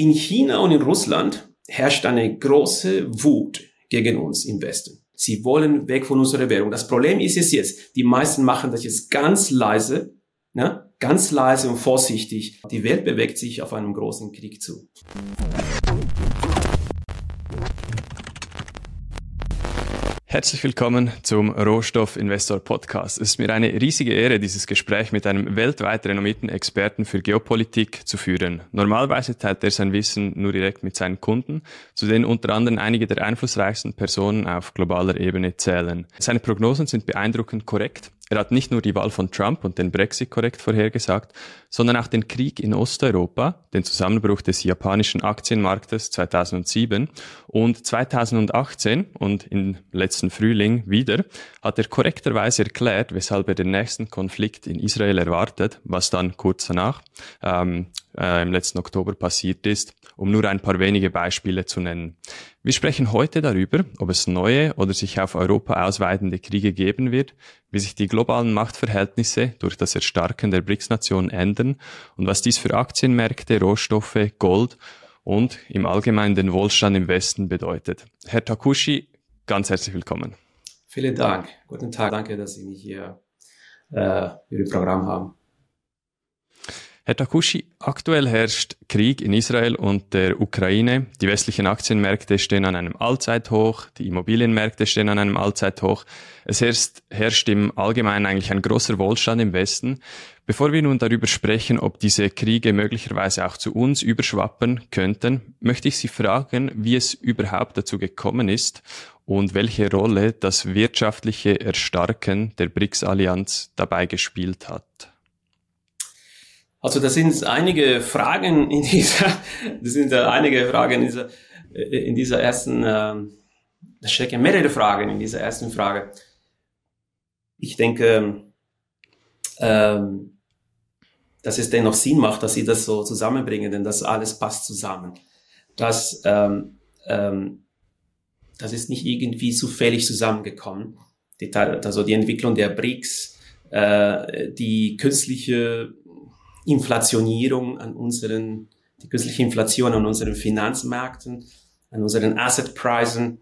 In China und in Russland herrscht eine große Wut gegen uns im Westen. Sie wollen weg von unserer Währung. Das Problem ist es jetzt, die meisten machen das jetzt ganz leise, ne? ganz leise und vorsichtig. Die Welt bewegt sich auf einen großen Krieg zu. Herzlich willkommen zum Rohstoff Investor Podcast. Es ist mir eine riesige Ehre, dieses Gespräch mit einem weltweit renommierten Experten für Geopolitik zu führen. Normalerweise teilt er sein Wissen nur direkt mit seinen Kunden, zu denen unter anderem einige der einflussreichsten Personen auf globaler Ebene zählen. Seine Prognosen sind beeindruckend korrekt er hat nicht nur die Wahl von Trump und den Brexit korrekt vorhergesagt, sondern auch den Krieg in Osteuropa, den Zusammenbruch des japanischen Aktienmarktes 2007 und 2018 und im letzten Frühling wieder hat er korrekterweise erklärt, weshalb er den nächsten Konflikt in Israel erwartet, was dann kurz danach ähm, äh, im letzten Oktober passiert ist, um nur ein paar wenige Beispiele zu nennen. Wir sprechen heute darüber, ob es neue oder sich auf Europa ausweitende Kriege geben wird, wie sich die globalen Machtverhältnisse durch das Erstarken der BRICS-Nationen ändern und was dies für Aktienmärkte, Rohstoffe, Gold und im Allgemeinen den Wohlstand im Westen bedeutet. Herr Takushi, ganz herzlich willkommen. Vielen Dank. Guten Tag. Danke, dass Sie mich hier äh, Ihr Programm haben. Herr Takushi, aktuell herrscht Krieg in Israel und der Ukraine. Die westlichen Aktienmärkte stehen an einem Allzeithoch, die Immobilienmärkte stehen an einem Allzeithoch. Es herrscht, herrscht im Allgemeinen eigentlich ein großer Wohlstand im Westen. Bevor wir nun darüber sprechen, ob diese Kriege möglicherweise auch zu uns überschwappen könnten, möchte ich Sie fragen, wie es überhaupt dazu gekommen ist und welche Rolle das wirtschaftliche Erstarken der BRICS-Allianz dabei gespielt hat. Also das sind einige Fragen in dieser, das sind einige Fragen in dieser, in dieser ersten, äh, da stecken mehrere Fragen in dieser ersten Frage. Ich denke, ähm, dass es dennoch Sinn macht, dass sie das so zusammenbringen, denn das alles passt zusammen. Das, ähm, ähm, das ist nicht irgendwie zufällig zusammengekommen. Die, also die Entwicklung der BRICS, äh, die künstliche Inflationierung an unseren, die künstliche Inflation an unseren Finanzmärkten, an unseren Assetpreisen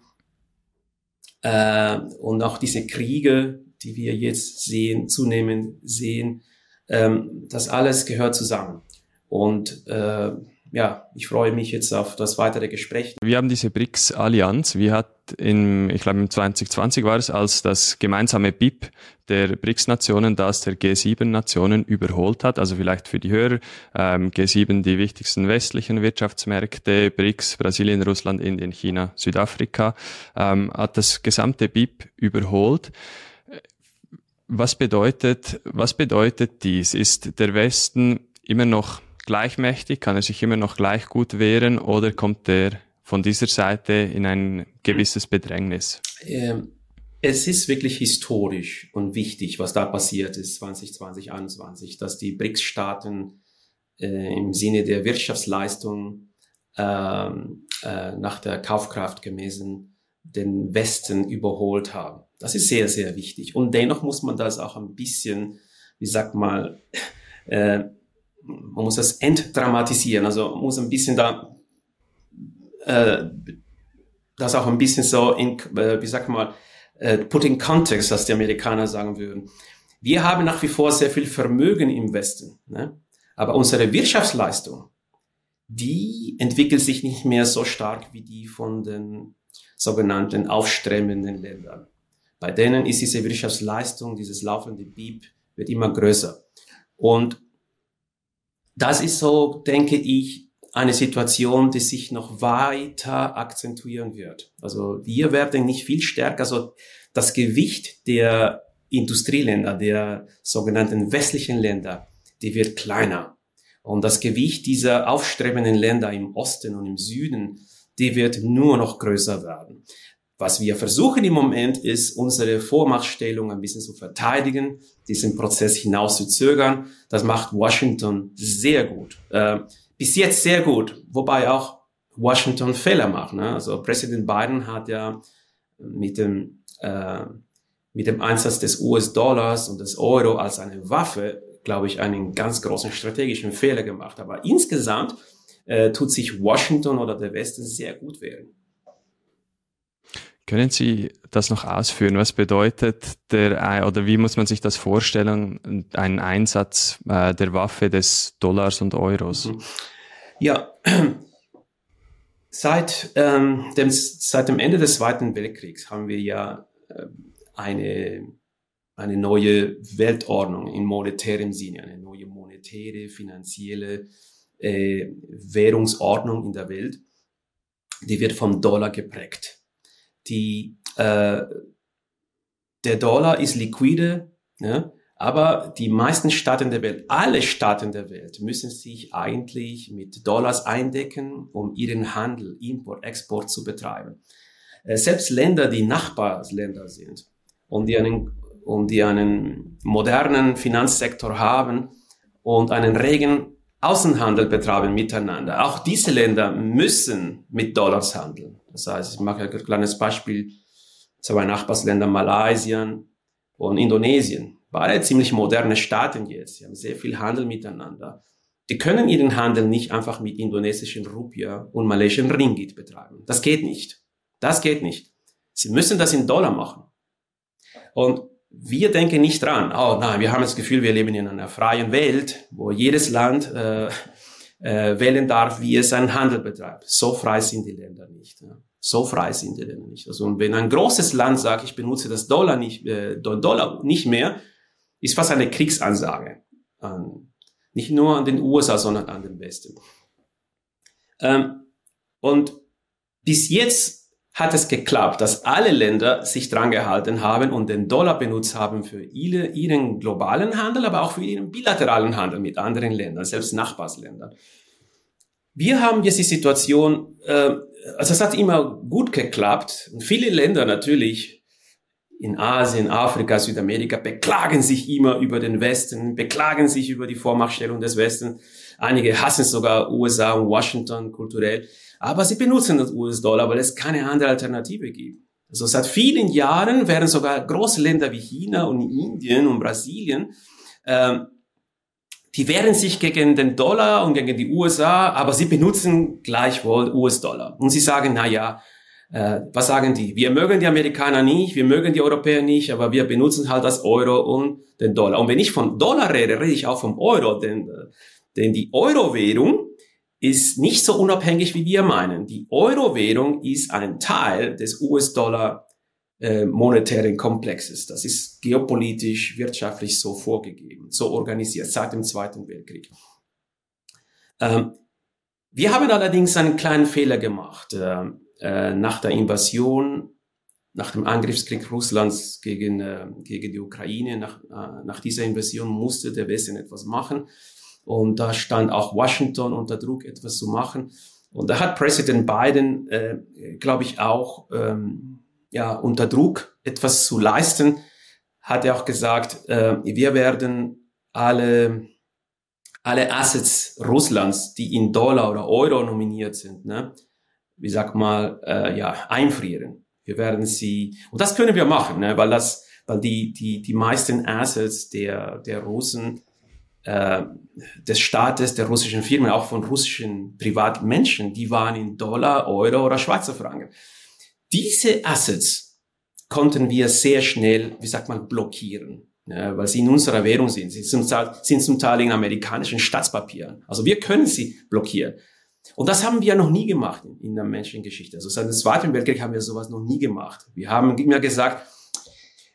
äh, und auch diese Kriege, die wir jetzt sehen, zunehmend sehen, ähm, das alles gehört zusammen. Und äh, ja, ich freue mich jetzt auf das weitere Gespräch. Wir haben diese BRICS-Allianz. Wie hat in, ich glaube, im 2020 war es, als das gemeinsame BIP der BRICS-Nationen das der G7-Nationen überholt hat. Also vielleicht für die Hörer, ähm, G7 die wichtigsten westlichen Wirtschaftsmärkte, BRICS, Brasilien, Russland, Indien, China, Südafrika, ähm, hat das gesamte BIP überholt. Was bedeutet, was bedeutet dies? Ist der Westen immer noch gleichmächtig? Kann er sich immer noch gleich gut wehren oder kommt er von dieser Seite in ein gewisses Bedrängnis? Ähm, es ist wirklich historisch und wichtig, was da passiert ist 2020, 2021, dass die BRICS-Staaten äh, im Sinne der Wirtschaftsleistung äh, äh, nach der Kaufkraft gemessen den Westen überholt haben. Das ist sehr, sehr wichtig. Und dennoch muss man das auch ein bisschen, wie sagt mal, äh, man muss das entdramatisieren, also muss ein bisschen da äh, das auch ein bisschen so in, äh, wie sagt man, äh, put in context, was die Amerikaner sagen würden. Wir haben nach wie vor sehr viel Vermögen im Westen, ne? aber unsere Wirtschaftsleistung, die entwickelt sich nicht mehr so stark wie die von den sogenannten aufstrebenden Ländern. Bei denen ist diese Wirtschaftsleistung, dieses laufende BIP, wird immer größer. Und das ist so, denke ich, eine Situation, die sich noch weiter akzentuieren wird. Also wir werden nicht viel stärker, also das Gewicht der Industrieländer, der sogenannten westlichen Länder, die wird kleiner. Und das Gewicht dieser aufstrebenden Länder im Osten und im Süden, die wird nur noch größer werden. Was wir versuchen im Moment ist, unsere Vormachtstellung ein bisschen zu verteidigen, diesen Prozess hinaus zu zögern. Das macht Washington sehr gut. Äh, bis jetzt sehr gut, wobei auch Washington Fehler macht. Ne? Also Präsident Biden hat ja mit dem, äh, mit dem Einsatz des US-Dollars und des Euro als eine Waffe, glaube ich, einen ganz großen strategischen Fehler gemacht. Aber insgesamt äh, tut sich Washington oder der Westen sehr gut wehren. Können Sie das noch ausführen? Was bedeutet der, oder wie muss man sich das vorstellen, ein Einsatz äh, der Waffe des Dollars und Euros? Mhm. Ja, seit, ähm, dem, seit dem Ende des Zweiten Weltkriegs haben wir ja äh, eine, eine neue Weltordnung in monetärem Sinne, eine neue monetäre, finanzielle äh, Währungsordnung in der Welt. Die wird vom Dollar geprägt die, äh, der Dollar ist liquide, ne? aber die meisten Staaten der Welt, alle Staaten der Welt müssen sich eigentlich mit Dollars eindecken, um ihren Handel, Import, Export zu betreiben. Äh, selbst Länder, die Nachbarländer sind und die einen, und die einen modernen Finanzsektor haben und einen regen Außenhandel betreiben miteinander. Auch diese Länder müssen mit Dollars handeln. Das heißt, ich mache ein kleines Beispiel, zwei Nachbarsländer, Malaysia und Indonesien. Beide ziemlich moderne Staaten jetzt. Sie haben sehr viel Handel miteinander. Die können ihren Handel nicht einfach mit indonesischen Rupia und malaysischen Ringgit betreiben. Das geht nicht. Das geht nicht. Sie müssen das in Dollar machen. Und wir denken nicht dran, oh nein, wir haben das Gefühl, wir leben in einer freien Welt, wo jedes Land äh, äh, wählen darf, wie es seinen Handel betreibt. So frei sind die Länder nicht. Ja. So frei sind die Länder nicht. Also und wenn ein großes Land sagt, ich benutze das Dollar nicht, äh, Dollar nicht mehr, ist fast eine Kriegsansage. An, nicht nur an den USA, sondern an den Westen. Ähm, und bis jetzt hat es geklappt, dass alle Länder sich dran gehalten haben und den Dollar benutzt haben für ihre, ihren globalen Handel, aber auch für ihren bilateralen Handel mit anderen Ländern, selbst Nachbarsländern. Wir haben jetzt die Situation, äh, also es hat immer gut geklappt und viele Länder natürlich in Asien, Afrika, Südamerika beklagen sich immer über den Westen, beklagen sich über die Vormachtstellung des Westens. Einige hassen sogar USA und Washington kulturell. Aber sie benutzen das US-Dollar, weil es keine andere Alternative gibt. Also seit vielen Jahren werden sogar große Länder wie China und Indien und Brasilien, äh, die wehren sich gegen den Dollar und gegen die USA, aber sie benutzen gleichwohl US-Dollar. Und sie sagen, na ja, äh, was sagen die? Wir mögen die Amerikaner nicht, wir mögen die Europäer nicht, aber wir benutzen halt das Euro und den Dollar. Und wenn ich von Dollar rede, rede ich auch vom Euro, denn, äh, denn die Euro-Währung ist nicht so unabhängig, wie wir meinen. Die Euro-Währung ist ein Teil des US-Dollar äh, monetären Komplexes. Das ist geopolitisch, wirtschaftlich so vorgegeben, so organisiert seit dem Zweiten Weltkrieg. Ähm, wir haben allerdings einen kleinen Fehler gemacht. Äh, äh, nach der Invasion, nach dem Angriffskrieg Russlands gegen, äh, gegen die Ukraine, nach, äh, nach dieser Invasion musste der Westen etwas machen. Und da stand auch Washington unter Druck, etwas zu machen. Und da hat Präsident Biden, äh, glaube ich, auch ähm, ja, unter Druck etwas zu leisten, hat er auch gesagt, äh, wir werden alle, alle Assets Russlands, die in Dollar oder Euro nominiert sind, ne, wie sag mal, äh, ja, einfrieren. Wir werden sie, und das können wir machen, ne, weil das, weil die, die, die meisten Assets der, der Russen äh, des Staates, der russischen Firmen, auch von russischen Privatmenschen, die waren in Dollar, Euro oder Schweizer Franken. Diese Assets konnten wir sehr schnell, wie sagt man, blockieren, ja, weil sie in unserer Währung sind. Sie sind zum, Teil, sind zum Teil in amerikanischen Staatspapieren. Also wir können sie blockieren. Und das haben wir noch nie gemacht in der Menschengeschichte. Also seit dem Zweiten Weltkrieg haben wir sowas noch nie gemacht. Wir haben immer gesagt,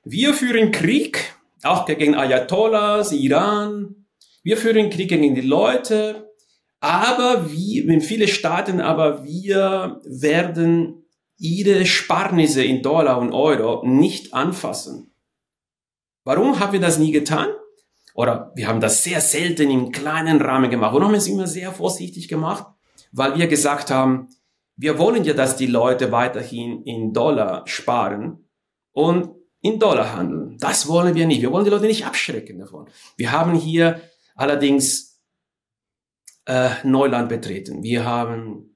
wir führen Krieg, auch gegen Ayatollahs, Iran, wir führen Krieg gegen die Leute, aber wie, in viele Staaten, aber wir werden ihre Sparnisse in Dollar und Euro nicht anfassen. Warum haben wir das nie getan? Oder wir haben das sehr selten im kleinen Rahmen gemacht. Warum haben wir es immer sehr vorsichtig gemacht? Weil wir gesagt haben, wir wollen ja, dass die Leute weiterhin in Dollar sparen und in Dollar handeln. Das wollen wir nicht. Wir wollen die Leute nicht abschrecken davon. Wir haben hier allerdings äh, Neuland betreten. Wir haben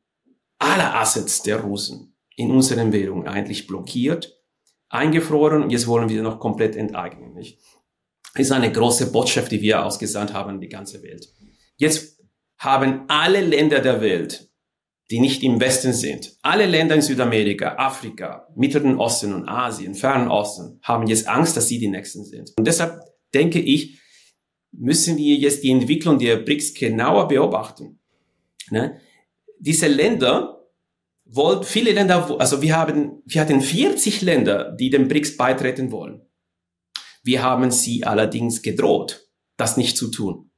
alle Assets der Russen in unseren Währungen eigentlich blockiert, eingefroren jetzt wollen wir noch komplett enteignen. Nicht? Das ist eine große Botschaft, die wir ausgesandt haben in die ganze Welt. Jetzt haben alle Länder der Welt, die nicht im Westen sind, alle Länder in Südamerika, Afrika, Mittleren Osten und Asien, Fernen Osten, haben jetzt Angst, dass sie die Nächsten sind. Und deshalb denke ich, müssen wir jetzt die Entwicklung der BRICS genauer beobachten. Ne? Diese Länder wollen, viele Länder, also wir haben, wir hatten 40 Länder, die dem BRICS beitreten wollen. Wir haben sie allerdings gedroht, das nicht zu tun.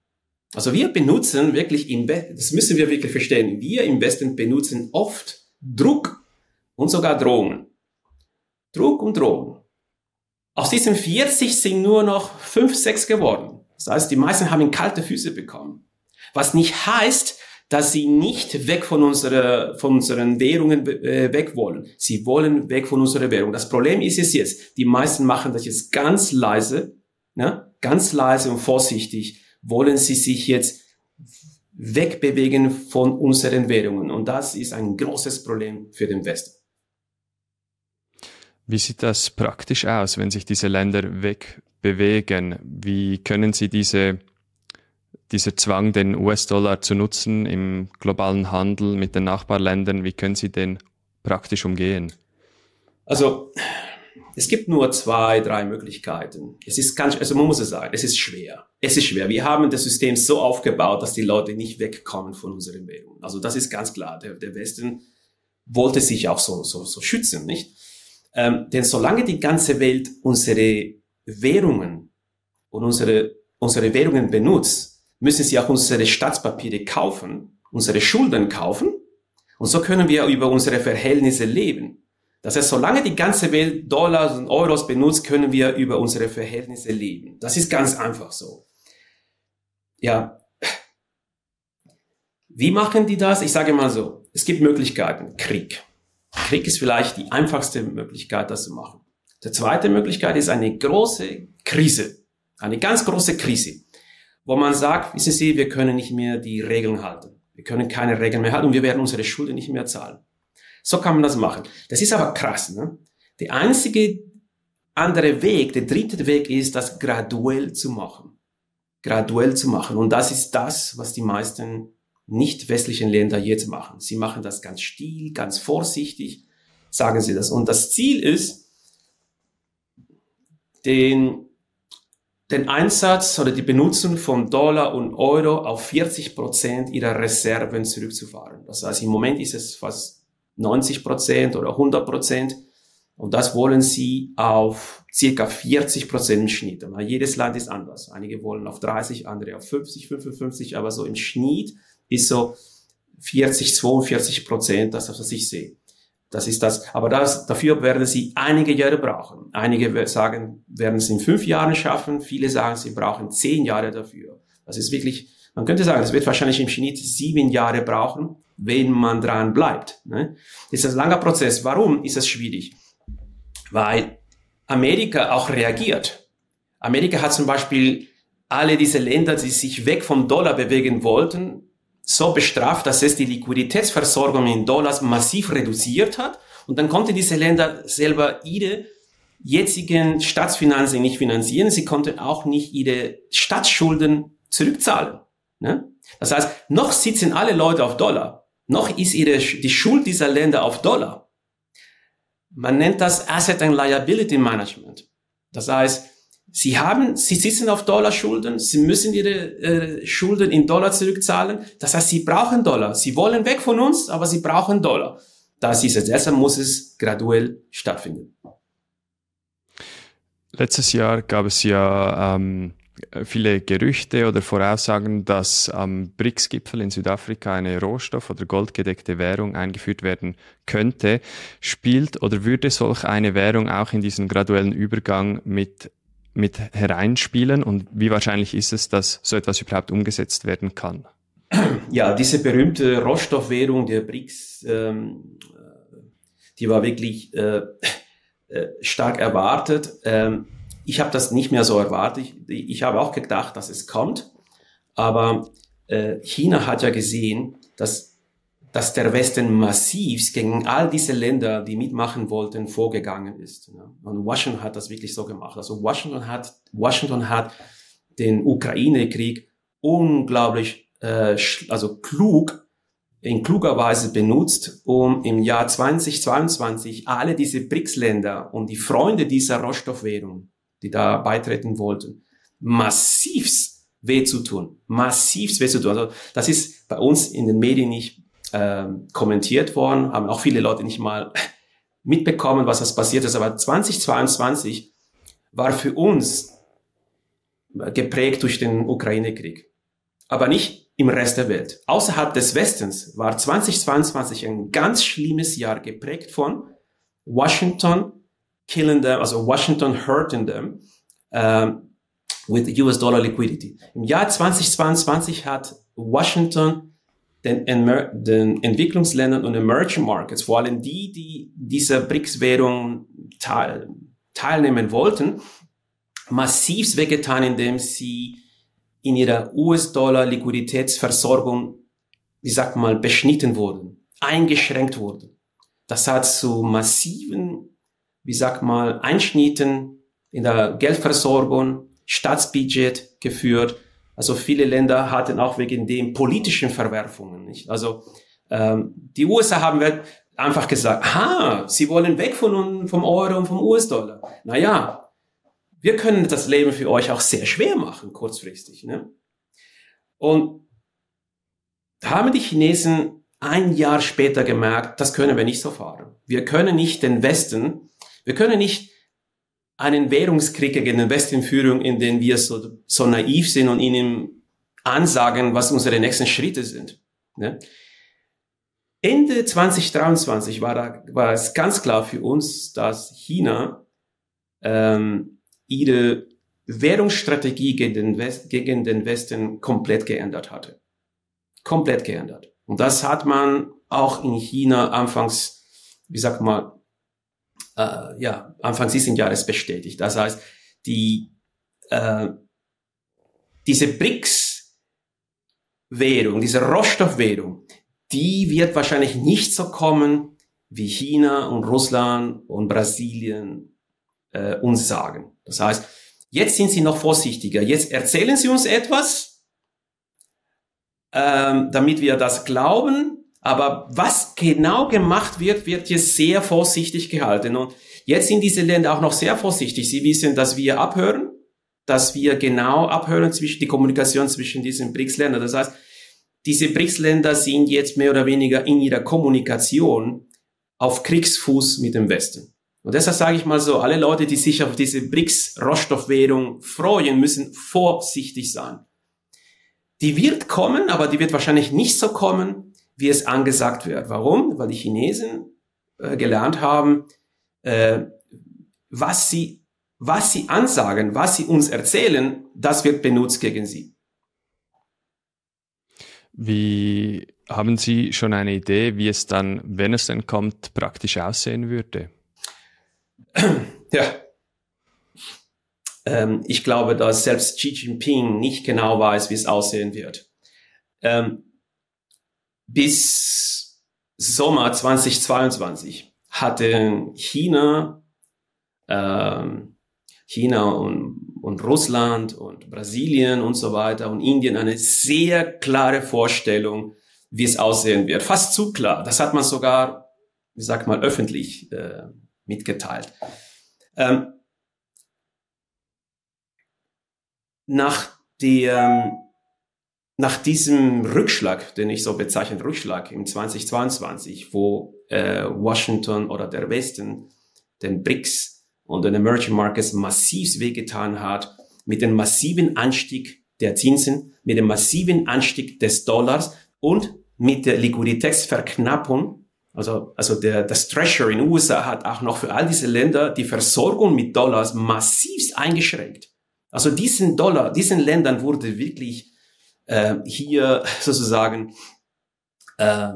Also wir benutzen wirklich, im das müssen wir wirklich verstehen, wir im Westen benutzen oft Druck und sogar Drohungen. Druck und Drohungen. Aus diesen 40 sind nur noch 5, 6 geworden. Das heißt, die meisten haben kalte Füße bekommen. Was nicht heißt, dass sie nicht weg von, unserer, von unseren Währungen äh, weg wollen. Sie wollen weg von unserer Währung. Das Problem ist es jetzt, die meisten machen das jetzt ganz leise, ne? ganz leise und vorsichtig, wollen sie sich jetzt wegbewegen von unseren Währungen. Und das ist ein großes Problem für den Westen. Wie sieht das praktisch aus, wenn sich diese Länder wegbewegen? Wie können sie diese dieser Zwang, den US-Dollar zu nutzen im globalen Handel mit den Nachbarländern, wie können Sie den praktisch umgehen? Also, es gibt nur zwei, drei Möglichkeiten. Es ist ganz, also man muss es sagen, es ist schwer. Es ist schwer. Wir haben das System so aufgebaut, dass die Leute nicht wegkommen von unseren Währungen. Also das ist ganz klar. Der, der Westen wollte sich auch so, so, so schützen, nicht? Ähm, denn solange die ganze Welt unsere Währungen und unsere, unsere Währungen benutzt, müssen sie auch unsere Staatspapiere kaufen, unsere Schulden kaufen. Und so können wir über unsere Verhältnisse leben. Das heißt, solange die ganze Welt Dollars und Euros benutzt, können wir über unsere Verhältnisse leben. Das ist ganz einfach so. Ja. Wie machen die das? Ich sage mal so, es gibt Möglichkeiten. Krieg. Krieg ist vielleicht die einfachste Möglichkeit, das zu machen. Die zweite Möglichkeit ist eine große Krise. Eine ganz große Krise wo man sagt, wissen Sie, wir können nicht mehr die Regeln halten. Wir können keine Regeln mehr halten und wir werden unsere Schulden nicht mehr zahlen. So kann man das machen. Das ist aber krass. Ne? Der einzige andere Weg, der dritte Weg ist, das graduell zu machen. Graduell zu machen. Und das ist das, was die meisten nicht westlichen Länder jetzt machen. Sie machen das ganz still, ganz vorsichtig, sagen sie das. Und das Ziel ist, den den Einsatz oder die Benutzung von Dollar und Euro auf 40 Prozent ihrer Reserven zurückzufahren. Das heißt, im Moment ist es fast 90 Prozent oder 100 Prozent. Und das wollen sie auf circa 40 Prozent im Schnitt. Jedes Land ist anders. Einige wollen auf 30, andere auf 50, 55, aber so im Schnitt ist so 40, 42 Prozent, das, was ich sehe. Das ist das. Aber das, dafür werden sie einige Jahre brauchen. Einige sagen, werden es in fünf Jahren schaffen. Viele sagen, sie brauchen zehn Jahre dafür. Das ist wirklich, man könnte sagen, es wird wahrscheinlich im Schnitt sieben Jahre brauchen, wenn man dran bleibt. Ne? Das ist ein langer Prozess. Warum ist das schwierig? Weil Amerika auch reagiert. Amerika hat zum Beispiel alle diese Länder, die sich weg vom Dollar bewegen wollten, so bestraft, dass es die Liquiditätsversorgung in Dollars massiv reduziert hat. Und dann konnten diese Länder selber ihre jetzigen Staatsfinanzen nicht finanzieren. Sie konnten auch nicht ihre Staatsschulden zurückzahlen. Ne? Das heißt, noch sitzen alle Leute auf Dollar. Noch ist ihre, die Schuld dieser Länder auf Dollar. Man nennt das Asset and Liability Management. Das heißt, Sie haben, sie sitzen auf Dollarschulden, sie müssen ihre äh, Schulden in Dollar zurückzahlen. Das heißt, sie brauchen Dollar. Sie wollen weg von uns, aber sie brauchen Dollar. Das ist es. Deshalb muss es graduell stattfinden. Letztes Jahr gab es ja ähm, viele Gerüchte oder Voraussagen, dass am BRICS-Gipfel in Südafrika eine Rohstoff- oder goldgedeckte Währung eingeführt werden könnte. Spielt oder würde solch eine Währung auch in diesen graduellen Übergang mit mit hereinspielen und wie wahrscheinlich ist es, dass so etwas überhaupt umgesetzt werden kann? Ja, diese berühmte Rohstoffwährung der BRICS, ähm, die war wirklich äh, äh, stark erwartet. Ähm, ich habe das nicht mehr so erwartet. Ich, ich habe auch gedacht, dass es kommt, aber äh, China hat ja gesehen, dass dass der Westen massiv gegen all diese Länder, die mitmachen wollten, vorgegangen ist. Und Washington hat das wirklich so gemacht. Also Washington hat, Washington hat den Ukraine-Krieg unglaublich äh, also klug, in kluger Weise benutzt, um im Jahr 2022 alle diese BRICS-Länder und die Freunde dieser Rohstoffwährung, die da beitreten wollten, massivst weh zu tun. Massivst weh zu tun. Also das ist bei uns in den Medien nicht äh, kommentiert worden, haben auch viele Leute nicht mal mitbekommen, was das passiert ist. Aber 2022 war für uns geprägt durch den Ukraine-Krieg. Aber nicht im Rest der Welt. Außerhalb des Westens war 2022 ein ganz schlimmes Jahr geprägt von Washington killing them, also Washington hurting them um, with US dollar liquidity. Im Jahr 2022 hat Washington den, den Entwicklungsländern und Emerging Markets, vor allem die, die dieser BRICS-Währung teil, teilnehmen wollten, massiv wehgetan, indem sie in ihrer US-Dollar-Liquiditätsversorgung, wie sagt man, beschnitten wurden, eingeschränkt wurden. Das hat zu massiven, wie sagt man, Einschnitten in der Geldversorgung, Staatsbudget geführt. Also viele Länder hatten auch wegen den politischen Verwerfungen. Nicht? Also ähm, die USA haben einfach gesagt, ha, sie wollen weg von vom Euro und vom US-Dollar. Naja, wir können das Leben für euch auch sehr schwer machen, kurzfristig. Ne? Und da haben die Chinesen ein Jahr später gemerkt, das können wir nicht so fahren. Wir können nicht den Westen, wir können nicht einen Währungskrieg gegen den Westen führen, in dem wir so, so naiv sind und ihnen ansagen, was unsere nächsten Schritte sind. Ne? Ende 2023 war, da, war es ganz klar für uns, dass China ähm, ihre Währungsstrategie gegen den, West, gegen den Westen komplett geändert hatte. Komplett geändert. Und das hat man auch in China anfangs, wie sagt man, äh, ja, anfangs diesen Jahres bestätigt. Das heißt, die, äh, diese BRICS-Währung, diese Rohstoffwährung, die wird wahrscheinlich nicht so kommen, wie China und Russland und Brasilien äh, uns sagen. Das heißt, jetzt sind sie noch vorsichtiger. Jetzt erzählen sie uns etwas, ähm, damit wir das glauben. Aber was genau gemacht wird, wird hier sehr vorsichtig gehalten. Und jetzt sind diese Länder auch noch sehr vorsichtig. Sie wissen, dass wir abhören, dass wir genau abhören zwischen die Kommunikation zwischen diesen BRICS-Ländern. Das heißt, diese BRICS-Länder sind jetzt mehr oder weniger in ihrer Kommunikation auf Kriegsfuß mit dem Westen. Und deshalb sage ich mal so, alle Leute, die sich auf diese BRICS-Rohstoffwährung freuen, müssen vorsichtig sein. Die wird kommen, aber die wird wahrscheinlich nicht so kommen, wie es angesagt wird. Warum? Weil die Chinesen äh, gelernt haben, äh, was sie, was sie ansagen, was sie uns erzählen, das wird benutzt gegen sie. Wie haben Sie schon eine Idee, wie es dann, wenn es denn kommt, praktisch aussehen würde? ja. Ähm, ich glaube, dass selbst Xi Jinping nicht genau weiß, wie es aussehen wird. Ähm, bis Sommer 2022 hatte China, ähm, China und, und Russland und Brasilien und so weiter und Indien eine sehr klare Vorstellung, wie es aussehen wird. Fast zu klar. Das hat man sogar, wie sagt man, öffentlich äh, mitgeteilt. Ähm, nach dem, nach diesem Rückschlag, den ich so bezeichne, Rückschlag im 2022, wo äh, Washington oder der Westen den BRICS und den Emerging Markets massiv wehgetan hat, mit dem massiven Anstieg der Zinsen, mit dem massiven Anstieg des Dollars und mit der Liquiditätsverknappung also, also der, das Treasury in den USA hat auch noch für all diese Länder die Versorgung mit Dollars massiv eingeschränkt. Also diesen Dollar, diesen Ländern wurde wirklich äh, hier sozusagen äh,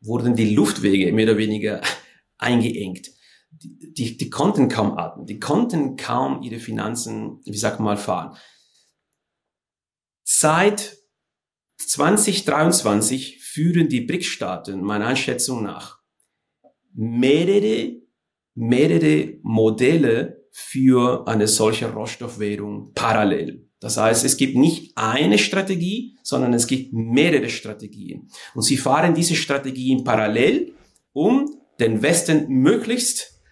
wurden die Luftwege mehr oder weniger eingeengt. Die, die, die konnten kaum atmen, die konnten kaum ihre Finanzen, wie sagt man mal, fahren. Seit 2023 führen die BRICS-Staaten meiner Einschätzung nach mehrere, mehrere Modelle für eine solche Rohstoffwährung parallel. Das heißt, es gibt nicht eine Strategie, sondern es gibt mehrere Strategien. Und sie fahren diese Strategien parallel, um den Westen möglichst,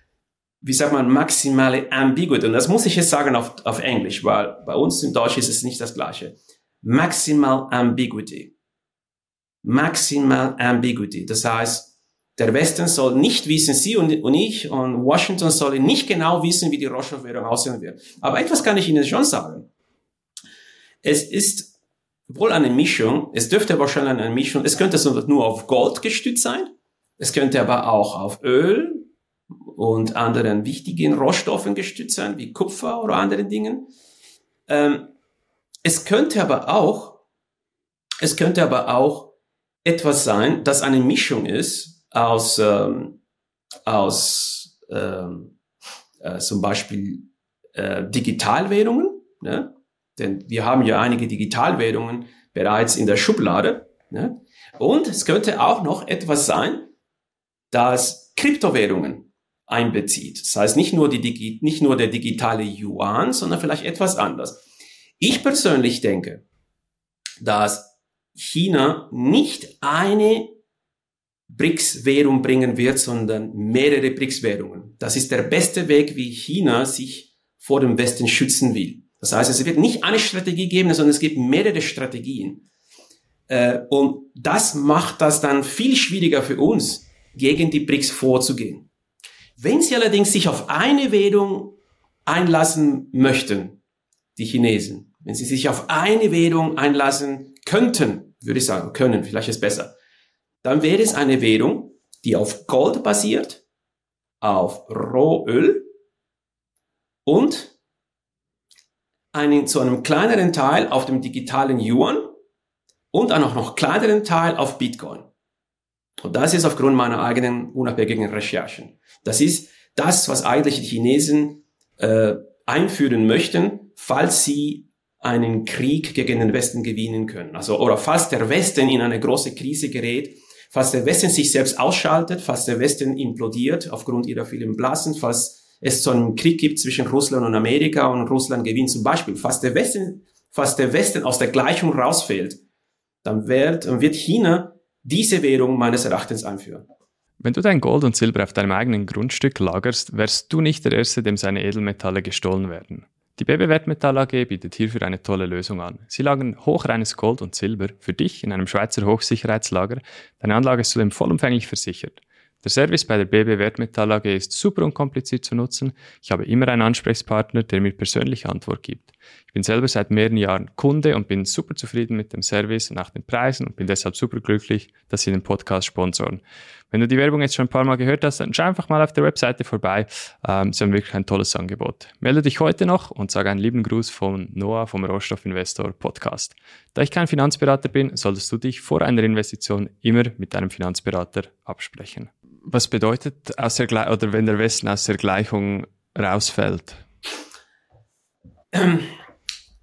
wie sagt man, maximale Ambiguity. Und das muss ich jetzt sagen auf, auf Englisch, weil bei uns in Deutsch ist es nicht das Gleiche. Maximal Ambiguity. Maximal Ambiguity. Das heißt, der Westen soll nicht wissen, Sie und, und ich und Washington soll nicht genau wissen, wie die Rohstoffwährung aussehen wird. Aber etwas kann ich Ihnen schon sagen. Es ist wohl eine Mischung, es dürfte wahrscheinlich eine Mischung, es könnte nur auf Gold gestützt sein, es könnte aber auch auf Öl und anderen wichtigen Rohstoffen gestützt sein, wie Kupfer oder anderen Dingen. Ähm, es könnte aber auch, es könnte aber auch etwas sein, das eine Mischung ist aus, ähm, aus ähm, äh, zum Beispiel äh, Digitalwährungen, ne? Denn wir haben ja einige Digitalwährungen bereits in der Schublade. Ne? Und es könnte auch noch etwas sein, das Kryptowährungen einbezieht. Das heißt nicht nur, die, nicht nur der digitale Yuan, sondern vielleicht etwas anders. Ich persönlich denke, dass China nicht eine BRICS-Währung bringen wird, sondern mehrere BRICS-Währungen. Das ist der beste Weg, wie China sich vor dem Westen schützen will. Das heißt, es wird nicht eine Strategie geben, sondern es gibt mehrere Strategien. Äh, und das macht das dann viel schwieriger für uns, gegen die BRICS vorzugehen. Wenn Sie allerdings sich auf eine Währung einlassen möchten, die Chinesen, wenn Sie sich auf eine Währung einlassen könnten, würde ich sagen, können, vielleicht ist besser, dann wäre es eine Währung, die auf Gold basiert, auf Rohöl und einen, zu einem kleineren Teil auf dem digitalen Yuan und dann auch noch kleineren Teil auf Bitcoin. Und das ist aufgrund meiner eigenen unabhängigen Recherchen. Das ist das, was eigentlich die Chinesen äh, einführen möchten, falls sie einen Krieg gegen den Westen gewinnen können. Also, oder falls der Westen in eine große Krise gerät, falls der Westen sich selbst ausschaltet, falls der Westen implodiert aufgrund ihrer vielen Blasen, falls es so einen Krieg gibt zwischen Russland und Amerika und Russland gewinnt zum Beispiel, fast der Westen, fast der Westen aus der Gleichung rausfällt, dann wird, wird China diese Währung meines Erachtens einführen. Wenn du dein Gold und Silber auf deinem eigenen Grundstück lagerst, wärst du nicht der Erste, dem seine Edelmetalle gestohlen werden. Die BB Wertmetall AG bietet hierfür eine tolle Lösung an. Sie lagern hochreines Gold und Silber für dich in einem Schweizer Hochsicherheitslager. Deine Anlage ist zudem vollumfänglich versichert. Der Service bei der BB Wertmetall AG ist super unkompliziert zu nutzen. Ich habe immer einen Ansprechpartner, der mir persönliche Antwort gibt. Ich bin selber seit mehreren Jahren Kunde und bin super zufrieden mit dem Service und auch den Preisen und bin deshalb super glücklich, dass Sie den Podcast sponsoren. Wenn du die Werbung jetzt schon ein paar Mal gehört hast, dann schau einfach mal auf der Webseite vorbei. Ähm, sie haben wirklich ein tolles Angebot. Melde dich heute noch und sage einen lieben Gruß von Noah vom Rohstoffinvestor Podcast. Da ich kein Finanzberater bin, solltest du dich vor einer Investition immer mit deinem Finanzberater absprechen was bedeutet aus der oder wenn der Westen aus der Gleichung rausfällt?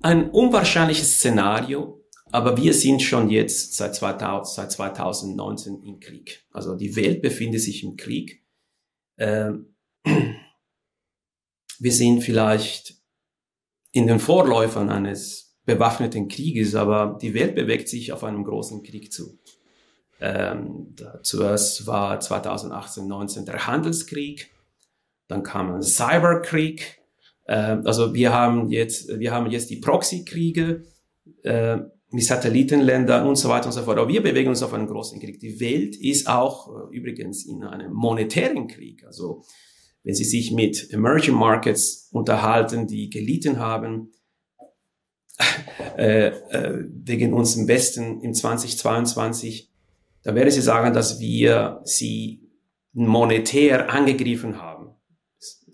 Ein unwahrscheinliches Szenario, aber wir sind schon jetzt seit, 2000, seit 2019 im Krieg. Also die Welt befindet sich im Krieg. Ähm, wir sind vielleicht in den Vorläufern eines bewaffneten Krieges, aber die Welt bewegt sich auf einem großen Krieg zu. Ähm, zuerst war 2018, 19 der Handelskrieg, dann kam ein Cyberkrieg. Äh, also wir haben jetzt, wir haben jetzt die Proxykriege, äh, die Satellitenländer und so weiter und so fort. Aber wir bewegen uns auf einen großen Krieg. Die Welt ist auch äh, übrigens in einem monetären Krieg. Also wenn Sie sich mit Emerging Markets unterhalten, die gelitten haben, äh, äh, wegen uns im Westen im 2022, da werde ich sagen, dass wir sie monetär angegriffen haben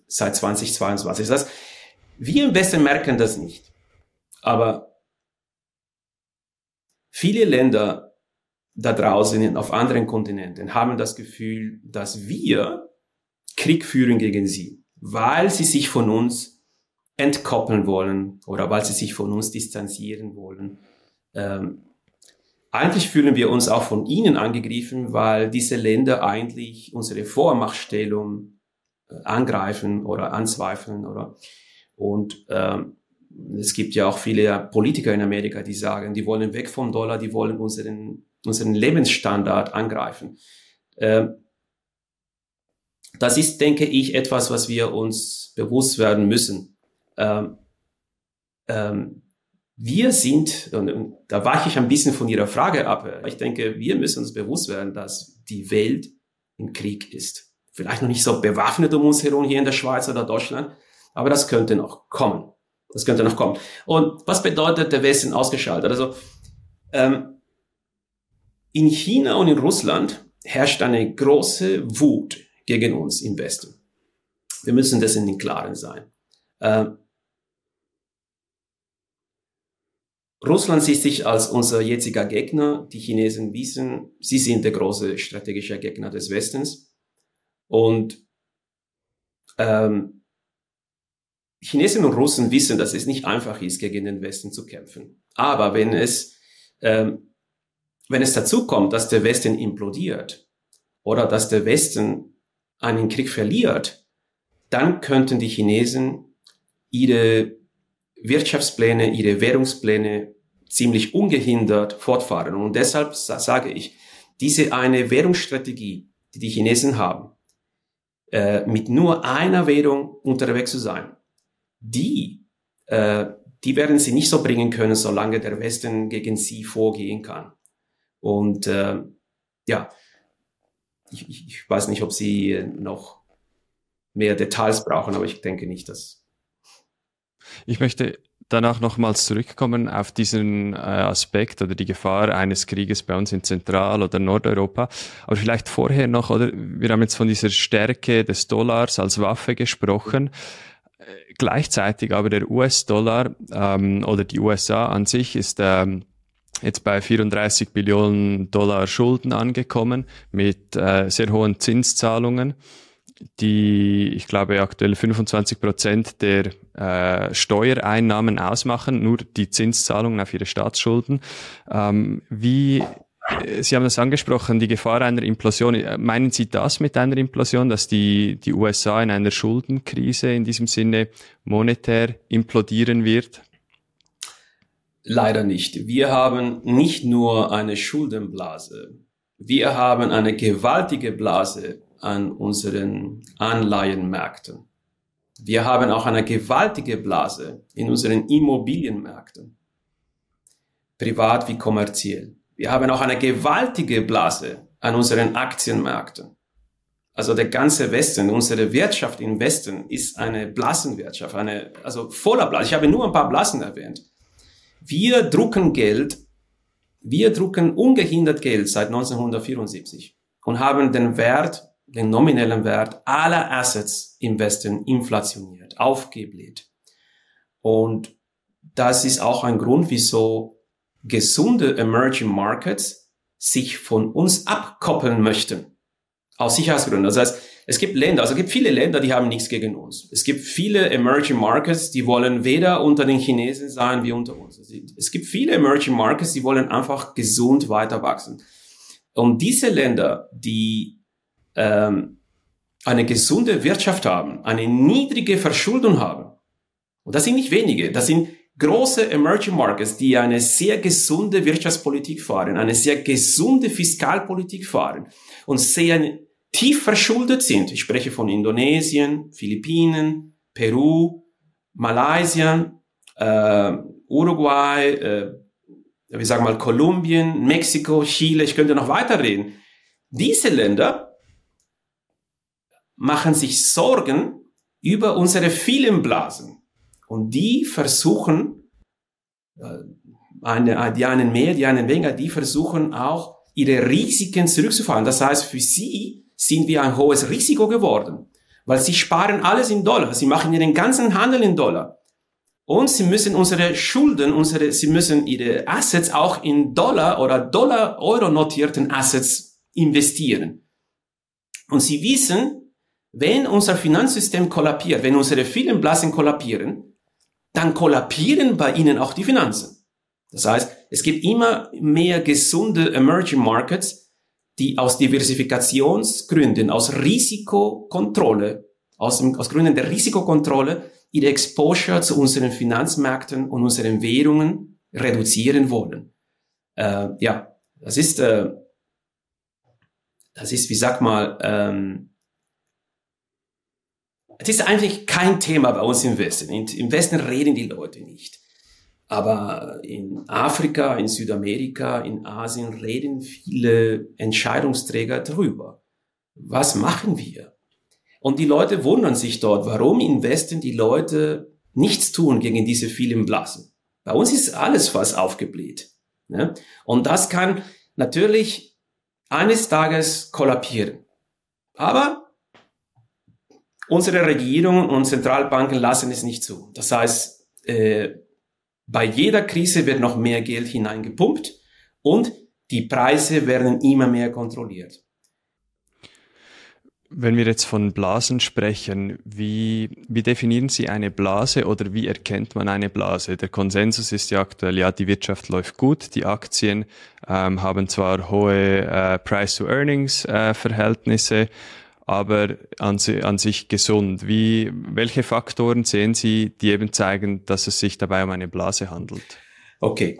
seit 2022. Das heißt, wir im Westen merken das nicht. Aber viele Länder da draußen auf anderen Kontinenten haben das Gefühl, dass wir Krieg führen gegen sie, weil sie sich von uns entkoppeln wollen oder weil sie sich von uns distanzieren wollen. Ähm, eigentlich fühlen wir uns auch von ihnen angegriffen, weil diese Länder eigentlich unsere Vormachtstellung äh, angreifen oder anzweifeln oder und ähm, es gibt ja auch viele Politiker in Amerika, die sagen, die wollen weg vom Dollar, die wollen unseren, unseren Lebensstandard angreifen. Ähm, das ist, denke ich, etwas, was wir uns bewusst werden müssen. Ähm, ähm, wir sind, und da weiche ich ein bisschen von Ihrer Frage ab, ich denke, wir müssen uns bewusst werden, dass die Welt im Krieg ist. Vielleicht noch nicht so bewaffnet um uns herum hier in der Schweiz oder Deutschland, aber das könnte noch kommen. Das könnte noch kommen. Und was bedeutet der Westen ausgeschaltet? Also ähm, in China und in Russland herrscht eine große Wut gegen uns im Westen. Wir müssen das in den Klaren sein. Ähm, Russland sieht sich als unser jetziger Gegner. Die Chinesen wissen, sie sind der große strategische Gegner des Westens. Und ähm, Chinesen und Russen wissen, dass es nicht einfach ist, gegen den Westen zu kämpfen. Aber wenn es, ähm, wenn es dazu kommt, dass der Westen implodiert oder dass der Westen einen Krieg verliert, dann könnten die Chinesen ihre Wirtschaftspläne, ihre Währungspläne ziemlich ungehindert fortfahren. Und deshalb sage ich, diese eine Währungsstrategie, die die Chinesen haben, äh, mit nur einer Währung unterwegs zu sein, die, äh, die werden sie nicht so bringen können, solange der Westen gegen sie vorgehen kann. Und äh, ja, ich, ich weiß nicht, ob sie noch mehr Details brauchen, aber ich denke nicht, dass. Ich möchte danach nochmals zurückkommen auf diesen äh, Aspekt oder die Gefahr eines Krieges bei uns in Zentral- oder Nordeuropa. Aber vielleicht vorher noch, oder wir haben jetzt von dieser Stärke des Dollars als Waffe gesprochen. Äh, gleichzeitig aber der US-Dollar ähm, oder die USA an sich ist ähm, jetzt bei 34 Billionen Dollar Schulden angekommen mit äh, sehr hohen Zinszahlungen die, ich glaube, aktuell 25 Prozent der äh, Steuereinnahmen ausmachen, nur die Zinszahlungen auf ihre Staatsschulden. Ähm, wie äh, Sie haben das angesprochen, die Gefahr einer Implosion. Äh, meinen Sie das mit einer Implosion, dass die, die USA in einer Schuldenkrise in diesem Sinne monetär implodieren wird? Leider nicht. Wir haben nicht nur eine Schuldenblase, wir haben eine gewaltige Blase an unseren Anleihenmärkten. Wir haben auch eine gewaltige Blase in unseren Immobilienmärkten, privat wie kommerziell. Wir haben auch eine gewaltige Blase an unseren Aktienmärkten. Also der ganze Westen, unsere Wirtschaft im Westen ist eine Blasenwirtschaft, eine, also voller Blasen. Ich habe nur ein paar Blasen erwähnt. Wir drucken Geld, wir drucken ungehindert Geld seit 1974 und haben den Wert den nominellen Wert aller Assets im Westen inflationiert, aufgebläht. Und das ist auch ein Grund, wieso gesunde Emerging Markets sich von uns abkoppeln möchten. Aus Sicherheitsgründen. Das heißt, es gibt Länder, also es gibt viele Länder, die haben nichts gegen uns. Es gibt viele Emerging Markets, die wollen weder unter den Chinesen sein wie unter uns. Es gibt viele Emerging Markets, die wollen einfach gesund weiter wachsen. Und diese Länder, die ähm, eine gesunde Wirtschaft haben, eine niedrige Verschuldung haben, und das sind nicht wenige, das sind große Emerging Markets, die eine sehr gesunde Wirtschaftspolitik fahren, eine sehr gesunde Fiskalpolitik fahren und sehr tief verschuldet sind. Ich spreche von Indonesien, Philippinen, Peru, Malaysia, äh, Uruguay, äh, wie sagen mal Kolumbien, Mexiko, Chile, ich könnte noch weiterreden. Diese Länder machen sich Sorgen über unsere vielen Blasen. Und die versuchen, äh, eine, die einen mehr, die einen weniger, die versuchen auch ihre Risiken zurückzufahren. Das heißt, für sie sind wir ein hohes Risiko geworden, weil sie sparen alles in Dollar. Sie machen ihren ganzen Handel in Dollar. Und sie müssen unsere Schulden, unsere, sie müssen ihre Assets auch in Dollar oder Dollar-Euro notierten Assets investieren. Und sie wissen, wenn unser Finanzsystem kollabiert, wenn unsere vielen Blasen kollabieren, dann kollabieren bei ihnen auch die Finanzen. Das heißt, es gibt immer mehr gesunde Emerging Markets, die aus Diversifikationsgründen, aus Risikokontrolle, aus, aus Gründen der Risikokontrolle ihre Exposure zu unseren Finanzmärkten und unseren Währungen reduzieren wollen. Äh, ja, das ist, äh, das ist, wie sag mal, ähm, es ist eigentlich kein Thema bei uns im Westen. Im Westen reden die Leute nicht. Aber in Afrika, in Südamerika, in Asien reden viele Entscheidungsträger drüber. Was machen wir? Und die Leute wundern sich dort, warum im Westen die Leute nichts tun gegen diese vielen Blasen. Bei uns ist alles fast aufgebläht. Ne? Und das kann natürlich eines Tages kollabieren. Aber unsere Regierungen und Zentralbanken lassen es nicht zu. Das heißt, äh, bei jeder Krise wird noch mehr Geld hineingepumpt und die Preise werden immer mehr kontrolliert. Wenn wir jetzt von Blasen sprechen, wie, wie definieren Sie eine Blase oder wie erkennt man eine Blase? Der Konsensus ist ja aktuell, ja, die Wirtschaft läuft gut, die Aktien ähm, haben zwar hohe äh, Price-to-Earnings-Verhältnisse, äh, aber an, an sich gesund. Wie, welche Faktoren sehen Sie, die eben zeigen, dass es sich dabei um eine Blase handelt? Okay.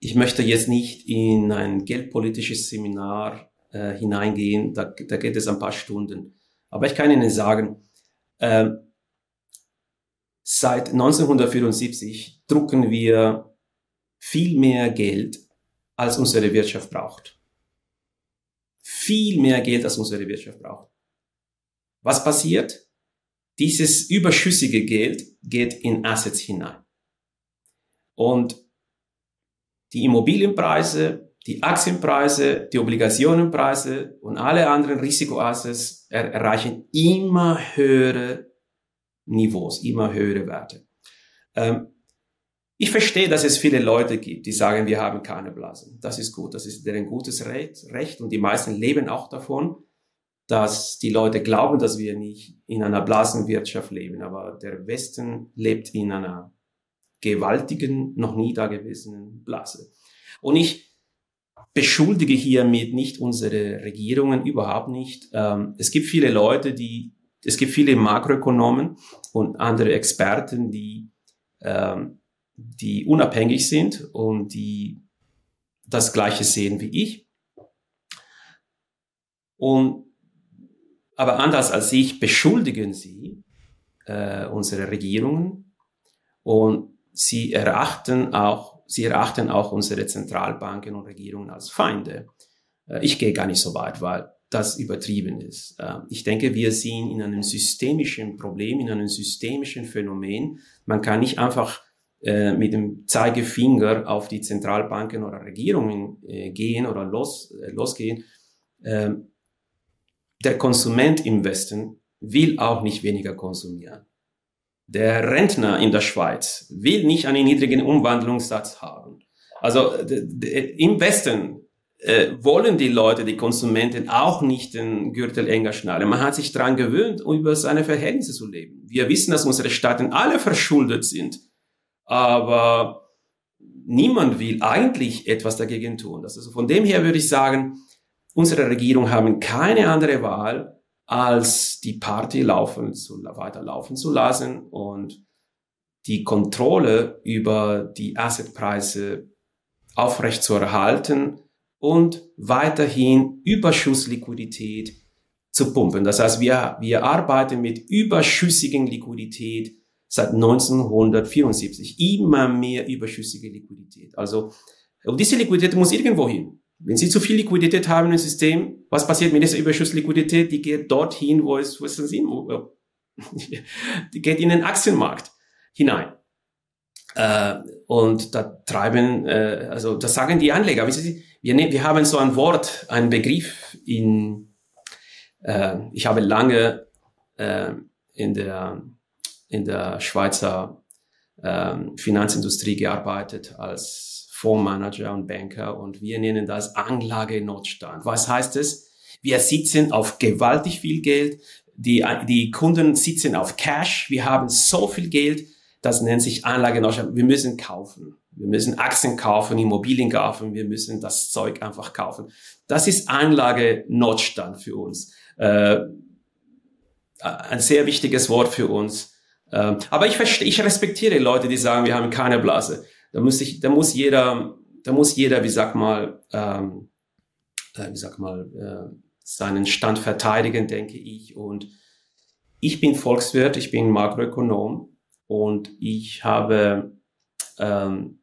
Ich möchte jetzt nicht in ein geldpolitisches Seminar äh, hineingehen, da, da geht es ein paar Stunden. Aber ich kann Ihnen sagen, äh, seit 1974 drucken wir viel mehr Geld, als unsere Wirtschaft braucht. Viel mehr Geld, als unsere Wirtschaft braucht. Was passiert? Dieses überschüssige Geld geht in Assets hinein. Und die Immobilienpreise die Aktienpreise, die Obligationenpreise und alle anderen Risikoassets er erreichen immer höhere Niveaus, immer höhere Werte. Ähm, ich verstehe, dass es viele Leute gibt, die sagen, wir haben keine Blasen. Das ist gut, das ist deren gutes Recht und die meisten leben auch davon, dass die Leute glauben, dass wir nicht in einer Blasenwirtschaft leben, aber der Westen lebt in einer gewaltigen, noch nie dagewesenen Blase. Und ich beschuldige hiermit nicht unsere Regierungen, überhaupt nicht. Ähm, es gibt viele Leute, die, es gibt viele Makroökonomen und andere Experten, die, ähm, die unabhängig sind und die das Gleiche sehen wie ich. Und, aber anders als ich beschuldigen sie äh, unsere Regierungen und sie erachten auch sie erachten auch unsere Zentralbanken und Regierungen als Feinde. Äh, ich gehe gar nicht so weit, weil das übertrieben ist. Äh, ich denke, wir sind in einem systemischen Problem, in einem systemischen Phänomen. Man kann nicht einfach äh, mit dem Zeigefinger auf die Zentralbanken oder Regierungen gehen oder los, losgehen. Ähm, der Konsument im Westen will auch nicht weniger konsumieren. Der Rentner in der Schweiz will nicht einen niedrigen Umwandlungssatz haben. Also im Westen äh, wollen die Leute, die Konsumenten auch nicht den Gürtel enger schnallen. Man hat sich daran gewöhnt, über seine Verhältnisse zu leben. Wir wissen, dass unsere Staaten alle verschuldet sind, aber niemand will eigentlich etwas dagegen tun. Also von dem her würde ich sagen, unsere Regierung haben keine andere Wahl, als die Party laufen zu, weiterlaufen zu lassen und die Kontrolle über die Assetpreise aufrecht zu erhalten und weiterhin Überschussliquidität zu pumpen. Das heißt, wir, wir arbeiten mit überschüssigen Liquidität seit 1974. Immer mehr überschüssige Liquidität. Also, und diese Liquidität muss irgendwo hin. Wenn Sie zu viel Liquidität haben im System, was passiert mit dieser Überschussliquidität? Die geht dorthin, wo es, wo es Sinn, die geht in den Aktienmarkt hinein. Äh, und da treiben, äh, also das sagen die Anleger. Wissen Sie, wir, ne, wir haben so ein Wort, einen Begriff in, äh, ich habe lange äh, in der in der Schweizer äh, Finanzindustrie gearbeitet als Fondsmanager und Banker und wir nennen das Anlagenotstand. Was heißt es? Wir sitzen auf gewaltig viel Geld, die, die Kunden sitzen auf Cash, wir haben so viel Geld, das nennt sich Anlagenotstand. Wir müssen kaufen. Wir müssen Aktien kaufen, Immobilien kaufen, wir müssen das Zeug einfach kaufen. Das ist Anlagenotstand für uns. Äh, ein sehr wichtiges Wort für uns. Ähm, aber ich verstehe, ich respektiere Leute, die sagen, wir haben keine Blase. Da muss ich, da muss jeder, da muss jeder, wie sag mal, ähm, äh, wie sag mal, äh, seinen Stand verteidigen, denke ich. Und ich bin Volkswirt, ich bin Makroökonom und ich habe, ähm,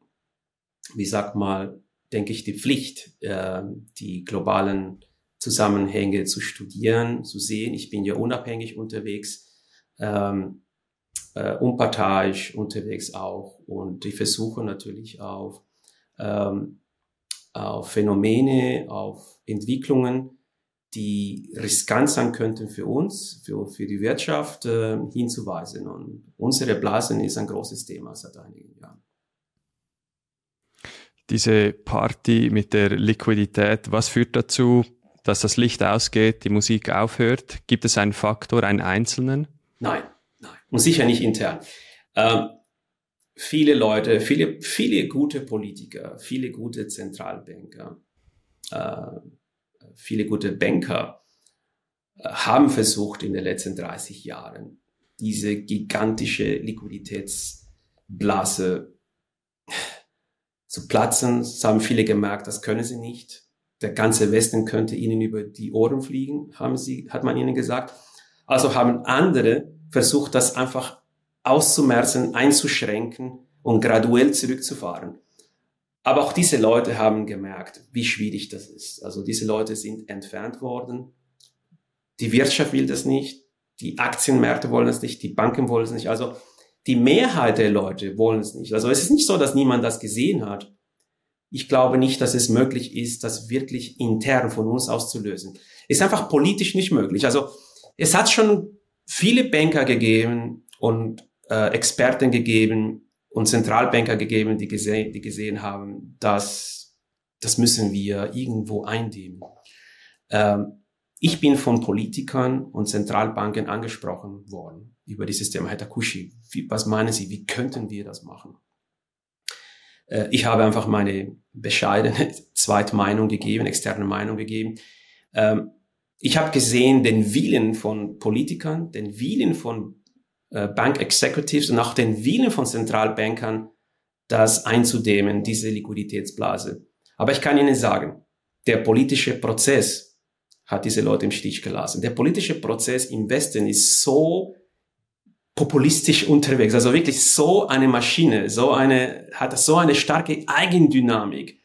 wie sag mal, denke ich, die Pflicht, äh, die globalen Zusammenhänge zu studieren, zu sehen. Ich bin ja unabhängig unterwegs, ähm, äh, unparteiisch unterwegs auch und ich versuche natürlich auf, ähm, auf Phänomene, auf Entwicklungen, die riskant sein könnten für uns, für, für die Wirtschaft, äh, hinzuweisen. Und unsere Blasen ist ein großes Thema seit einigen Jahren diese Party mit der Liquidität, was führt dazu, dass das Licht ausgeht, die Musik aufhört? Gibt es einen Faktor, einen einzelnen? Nein, nein. Und sicher nicht intern. Ähm, viele Leute, viele, viele gute Politiker, viele gute Zentralbanker, äh, viele gute Banker äh, haben versucht in den letzten 30 Jahren diese gigantische Liquiditätsblase zu platzen. Das haben viele gemerkt, das können sie nicht. Der ganze Westen könnte ihnen über die Ohren fliegen, haben sie, hat man ihnen gesagt. Also haben andere versucht, das einfach auszumerzen, einzuschränken und graduell zurückzufahren. Aber auch diese Leute haben gemerkt, wie schwierig das ist. Also diese Leute sind entfernt worden. Die Wirtschaft will das nicht. Die Aktienmärkte wollen es nicht. Die Banken wollen es nicht. Also die Mehrheit der Leute wollen es nicht. Also es ist nicht so, dass niemand das gesehen hat. Ich glaube nicht, dass es möglich ist, das wirklich intern von uns auszulösen. Ist einfach politisch nicht möglich. Also es hat schon viele Banker gegeben und äh, Experten gegeben und Zentralbanker gegeben, die, gese die gesehen haben, dass das müssen wir irgendwo eindämmen. Ähm, ich bin von Politikern und Zentralbanken angesprochen worden über dieses Thema Herr Takushi. Wie, was meinen Sie, wie könnten wir das machen? Äh, ich habe einfach meine bescheidene Zweitmeinung gegeben, externe Meinung gegeben. Ähm, ich habe gesehen den Willen von Politikern, den Willen von äh, Bank Executives und auch den Willen von Zentralbankern, das einzudämmen, diese Liquiditätsblase. Aber ich kann Ihnen sagen, der politische Prozess hat diese Leute im Stich gelassen. Der politische Prozess im Westen ist so populistisch unterwegs, also wirklich so eine Maschine, so eine, hat so eine starke Eigendynamik.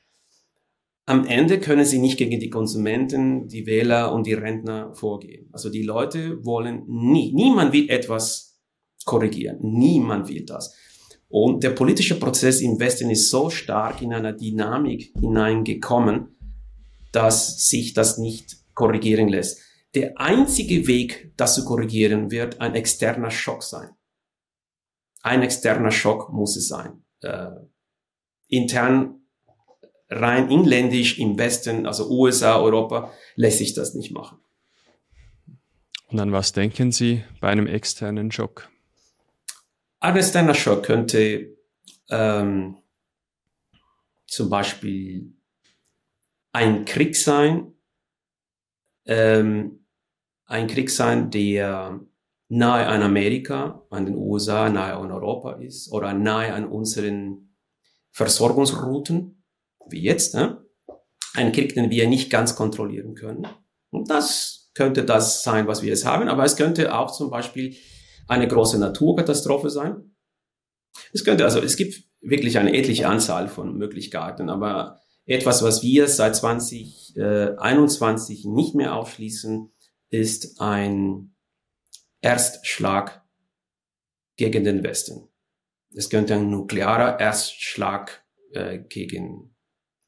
Am Ende können sie nicht gegen die Konsumenten, die Wähler und die Rentner vorgehen. Also die Leute wollen nie, niemand will etwas korrigieren. Niemand will das. Und der politische Prozess im Westen ist so stark in einer Dynamik hineingekommen, dass sich das nicht korrigieren lässt. Der einzige Weg, das zu korrigieren, wird ein externer Schock sein. Ein externer Schock muss es sein. Äh, intern, rein inländisch im Westen, also USA, Europa, lässt sich das nicht machen. Und an was denken Sie bei einem externen Schock? Ein externer Schock könnte ähm, zum Beispiel ein Krieg sein, ähm, ein Krieg sein, der nahe an Amerika, an den USA, nahe an Europa ist oder nahe an unseren Versorgungsrouten, wie jetzt. Ne? Ein Krieg, den wir nicht ganz kontrollieren können. Und das könnte das sein, was wir jetzt haben, aber es könnte auch zum Beispiel eine große Naturkatastrophe sein. Es könnte, also es gibt wirklich eine etliche Anzahl von Möglichkeiten, aber etwas, was wir seit 2021 nicht mehr ausschließen, ist ein Erstschlag gegen den Westen. Es könnte ein nuklearer Erstschlag äh, gegen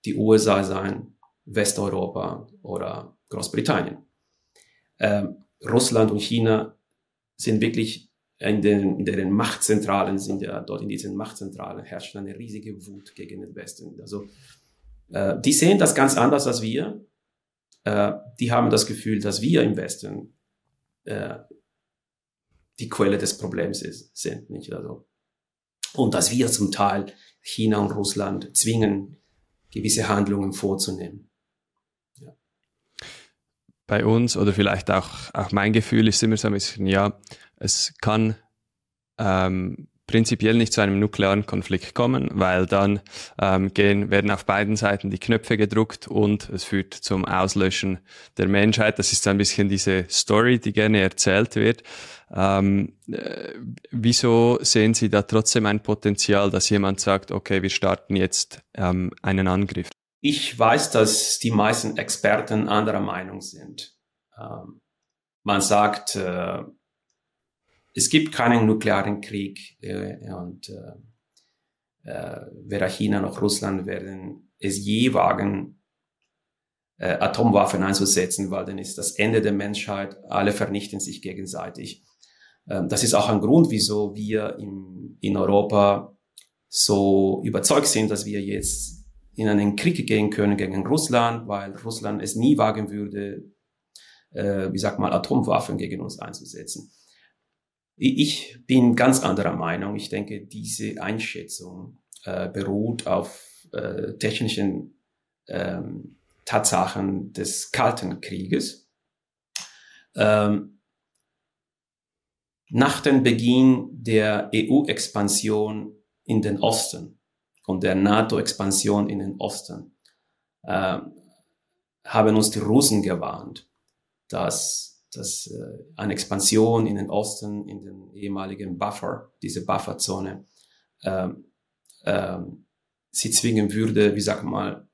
die USA sein, Westeuropa oder Großbritannien. Ähm, Russland und China sind wirklich in den, in deren Machtzentralen sind ja dort in diesen Machtzentralen herrscht eine riesige Wut gegen den Westen. Also äh, die sehen das ganz anders als wir. Äh, die haben das Gefühl, dass wir im Westen äh, die Quelle des Problems ist, sind. Nicht? Also, und dass wir zum Teil China und Russland zwingen, gewisse Handlungen vorzunehmen. bei uns oder vielleicht auch, auch mein Gefühl ist immer so ein bisschen, ja, es kann ähm, prinzipiell nicht zu einem nuklearen Konflikt kommen, weil dann ähm, gehen, werden auf beiden Seiten die Knöpfe gedruckt und es führt zum Auslöschen der Menschheit. Das ist ein bisschen diese Story, die gerne erzählt wird. Ähm, äh, wieso sehen Sie da trotzdem ein Potenzial, dass jemand sagt, okay, wir starten jetzt ähm, einen Angriff? Ich weiß, dass die meisten Experten anderer Meinung sind. Ähm, man sagt, äh, es gibt keinen nuklearen Krieg äh, und äh, äh, weder China noch Russland werden es je wagen, äh, Atomwaffen einzusetzen, weil dann ist das Ende der Menschheit, alle vernichten sich gegenseitig. Ähm, das ist auch ein Grund, wieso wir in, in Europa so überzeugt sind, dass wir jetzt in einen Krieg gehen können gegen Russland, weil Russland es nie wagen würde, äh, wie sagt man, Atomwaffen gegen uns einzusetzen. Ich bin ganz anderer Meinung. Ich denke, diese Einschätzung äh, beruht auf äh, technischen ähm, Tatsachen des Kalten Krieges. Ähm, nach dem Beginn der EU-Expansion in den Osten und der NATO-Expansion in den Osten äh, haben uns die Russen gewarnt, dass dass äh, eine Expansion in den Osten, in den ehemaligen Buffer, diese Bufferzone, ähm, ähm, sie zwingen würde, wie sag mal,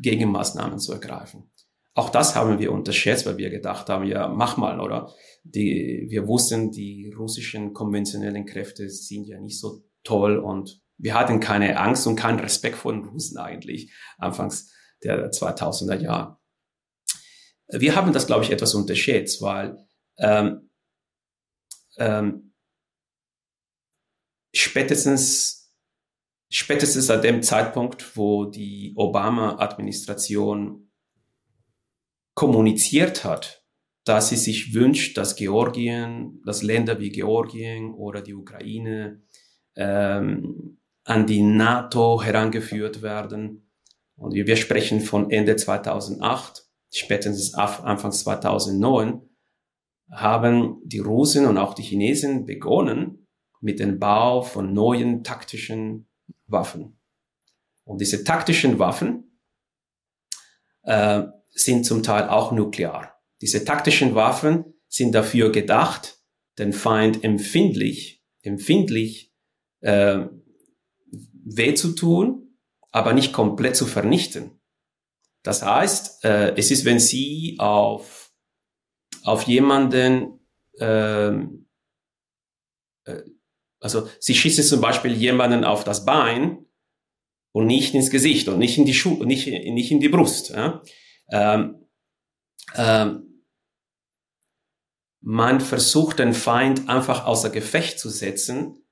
Gegenmaßnahmen zu ergreifen. Auch das haben wir unterschätzt, weil wir gedacht haben, ja, mach mal, oder? Die, wir wussten, die russischen konventionellen Kräfte sind ja nicht so toll und wir hatten keine Angst und keinen Respekt vor den Russen eigentlich, anfangs der 2000er Jahre. Wir haben das, glaube ich, etwas unterschätzt, weil ähm, ähm, spätestens, spätestens an dem Zeitpunkt, wo die Obama-Administration kommuniziert hat, dass sie sich wünscht, dass Georgien, dass Länder wie Georgien oder die Ukraine ähm, an die NATO herangeführt werden. Und wir, wir sprechen von Ende 2008 spätestens Anfang 2009, haben die Russen und auch die Chinesen begonnen mit dem Bau von neuen taktischen Waffen. Und diese taktischen Waffen äh, sind zum Teil auch nuklear. Diese taktischen Waffen sind dafür gedacht, den Feind empfindlich, empfindlich äh, weh zu tun, aber nicht komplett zu vernichten. Das heißt, äh, es ist, wenn Sie auf, auf jemanden, ähm, äh, also Sie schießen zum Beispiel jemanden auf das Bein und nicht ins Gesicht und nicht in die Schuhe, nicht, nicht in die Brust. Ja? Ähm, ähm, man versucht den Feind einfach außer Gefecht zu setzen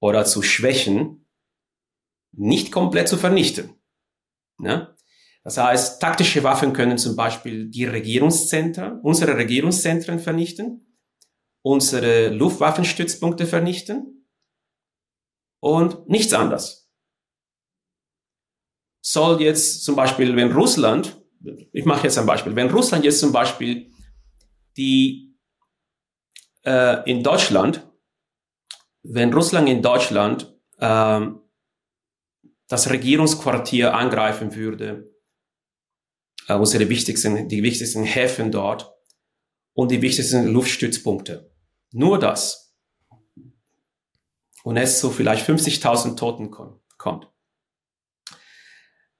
oder zu schwächen, nicht komplett zu vernichten. Ne? Das heißt, taktische Waffen können zum Beispiel die Regierungszentren, unsere Regierungszentren vernichten, unsere Luftwaffenstützpunkte vernichten und nichts anderes. Soll jetzt zum Beispiel, wenn Russland, ich mache jetzt ein Beispiel, wenn Russland jetzt zum Beispiel die äh, in Deutschland, wenn Russland in Deutschland ähm, das Regierungsquartier angreifen würde, äh, unsere wichtigsten, die wichtigsten Häfen dort und die wichtigsten Luftstützpunkte. Nur das. Und es zu vielleicht 50.000 Toten kommt.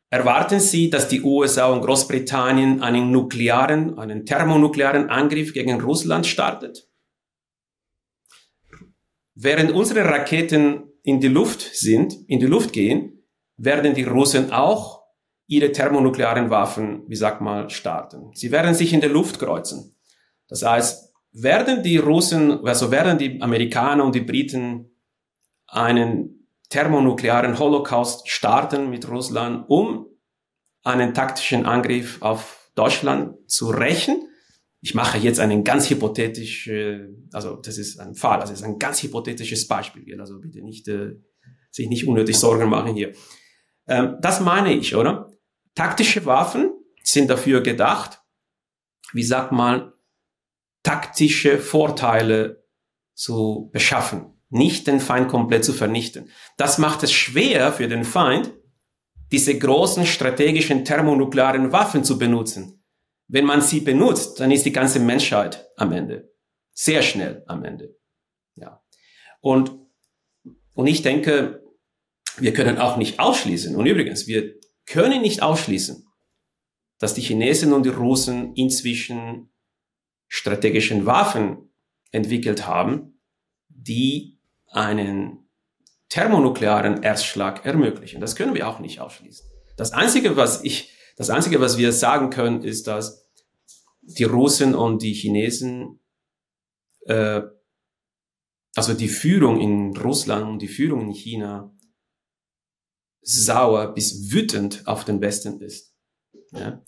Erwarten Sie, dass die USA und Großbritannien einen nuklearen, einen thermonuklearen Angriff gegen Russland startet? Während unsere Raketen in die Luft sind, in die Luft gehen, werden die Russen auch ihre thermonuklearen Waffen, wie sagt mal, starten. Sie werden sich in der Luft kreuzen. Das heißt, werden die Russen, also werden die Amerikaner und die Briten einen thermonuklearen Holocaust starten mit Russland, um einen taktischen Angriff auf Deutschland zu rächen. Ich mache jetzt einen ganz hypothetisch, also das ist ein Fall, das ist ein ganz hypothetisches Beispiel, also bitte nicht, äh, sich nicht unnötig Sorgen machen hier. Ähm, das meine ich, oder? Taktische Waffen sind dafür gedacht, wie sagt man, taktische Vorteile zu beschaffen, nicht den Feind komplett zu vernichten. Das macht es schwer für den Feind, diese großen strategischen thermonuklearen Waffen zu benutzen. Wenn man sie benutzt, dann ist die ganze Menschheit am Ende. Sehr schnell am Ende. Ja. Und, und ich denke, wir können auch nicht ausschließen. Und übrigens, wir können nicht ausschließen, dass die Chinesen und die Russen inzwischen strategischen Waffen entwickelt haben, die einen thermonuklearen Erstschlag ermöglichen. Das können wir auch nicht ausschließen. Das einzige, was ich, das einzige, was wir sagen können, ist, dass die Russen und die Chinesen, äh, also die Führung in Russland und die Führung in China sauer bis wütend auf den Westen ist. Ja?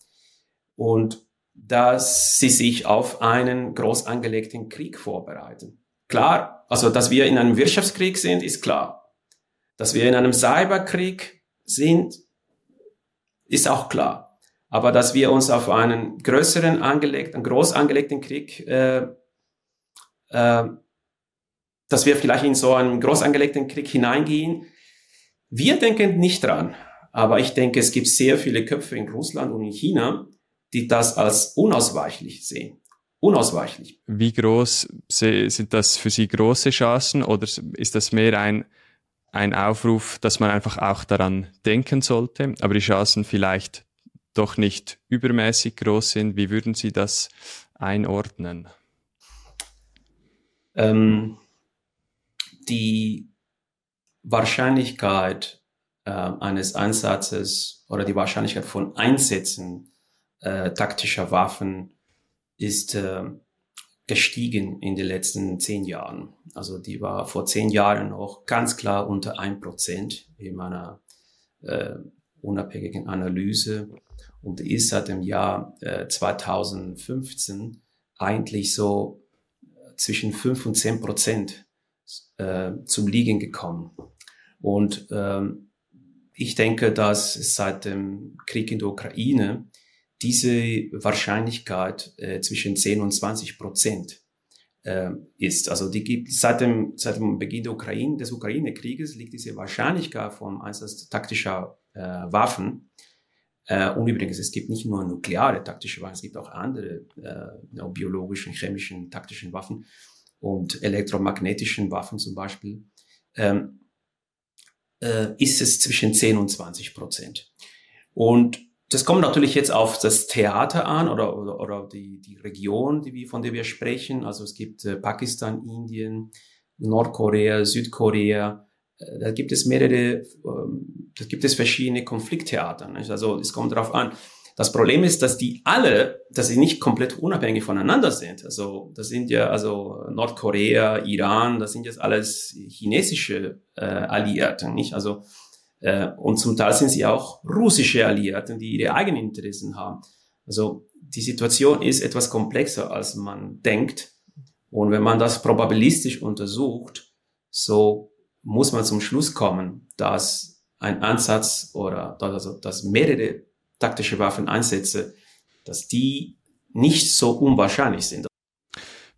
Und dass sie sich auf einen groß angelegten Krieg vorbereiten. Klar, also dass wir in einem Wirtschaftskrieg sind, ist klar. Dass wir in einem Cyberkrieg sind, ist auch klar. Aber dass wir uns auf einen größeren angelegten, groß angelegten Krieg, äh, äh, dass wir vielleicht in so einen groß angelegten Krieg hineingehen, wir denken nicht dran. Aber ich denke, es gibt sehr viele Köpfe in Russland und in China, die das als unausweichlich sehen. Unausweichlich. Wie groß sind das für Sie große Chancen oder ist das mehr ein, ein Aufruf, dass man einfach auch daran denken sollte, aber die Chancen vielleicht doch nicht übermäßig groß sind? Wie würden Sie das einordnen? Ähm, die Wahrscheinlichkeit äh, eines Einsatzes oder die Wahrscheinlichkeit von Einsätzen äh, taktischer Waffen ist äh, gestiegen in den letzten zehn Jahren. Also die war vor zehn Jahren noch ganz klar unter ein Prozent in meiner äh, unabhängigen Analyse und ist seit dem Jahr äh, 2015 eigentlich so zwischen fünf und zehn Prozent äh, zum Liegen gekommen. Und ähm, ich denke, dass seit dem Krieg in der Ukraine diese Wahrscheinlichkeit äh, zwischen 10 und 20 Prozent äh, ist. Also die gibt seit dem, seit dem Beginn der Ukraine, des Ukraine-Krieges liegt diese Wahrscheinlichkeit vom Einsatz taktischer äh, Waffen. Äh, und übrigens, es gibt nicht nur nukleare taktische Waffen, es gibt auch andere äh, biologischen, chemischen, taktischen Waffen und elektromagnetischen Waffen zum Beispiel. Ähm, äh, ist es zwischen 10 und 20 Prozent. Und das kommt natürlich jetzt auf das Theater an oder, oder, oder die, die Region, die wir, von der wir sprechen. Also es gibt äh, Pakistan, Indien, Nordkorea, Südkorea. Äh, da gibt es mehrere, ähm, da gibt es verschiedene Konflikttheater. Also es kommt darauf an. Das Problem ist, dass die alle, dass sie nicht komplett unabhängig voneinander sind. Also das sind ja also Nordkorea, Iran, das sind jetzt alles chinesische äh, Alliierte, nicht? Also äh, und zum Teil sind sie auch russische Alliierte, die ihre eigenen Interessen haben. Also die Situation ist etwas komplexer, als man denkt. Und wenn man das probabilistisch untersucht, so muss man zum Schluss kommen, dass ein Ansatz oder also, dass mehrere taktische Waffeneinsätze, dass die nicht so unwahrscheinlich sind.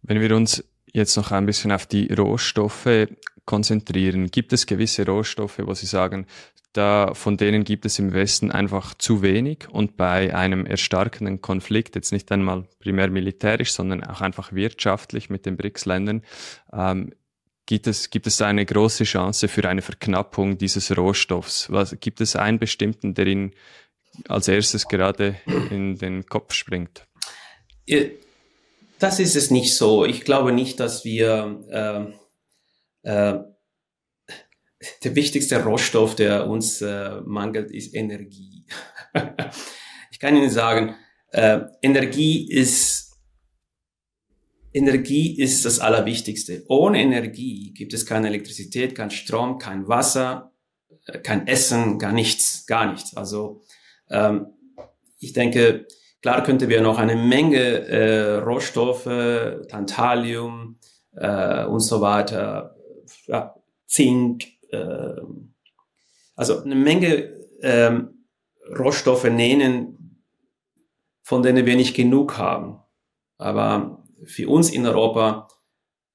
Wenn wir uns jetzt noch ein bisschen auf die Rohstoffe konzentrieren, gibt es gewisse Rohstoffe, wo Sie sagen, da von denen gibt es im Westen einfach zu wenig und bei einem erstarkenden Konflikt, jetzt nicht einmal primär militärisch, sondern auch einfach wirtschaftlich mit den BRICS-Ländern, ähm, gibt es, gibt es eine große Chance für eine Verknappung dieses Rohstoffs? Was, gibt es einen bestimmten, der Ihnen als erstes gerade in den Kopf springt? Das ist es nicht so. Ich glaube nicht, dass wir äh, äh, der wichtigste Rohstoff, der uns äh, mangelt, ist Energie. ich kann Ihnen sagen, äh, Energie ist Energie ist das Allerwichtigste. Ohne Energie gibt es keine Elektrizität, kein Strom, kein Wasser, äh, kein Essen, gar nichts, gar nichts. Also ähm, ich denke, klar könnte wir noch eine Menge äh, Rohstoffe, Tantalium äh, und so weiter, ja, Zink, äh, also eine Menge ähm, Rohstoffe nennen, von denen wir nicht genug haben. Aber für uns in Europa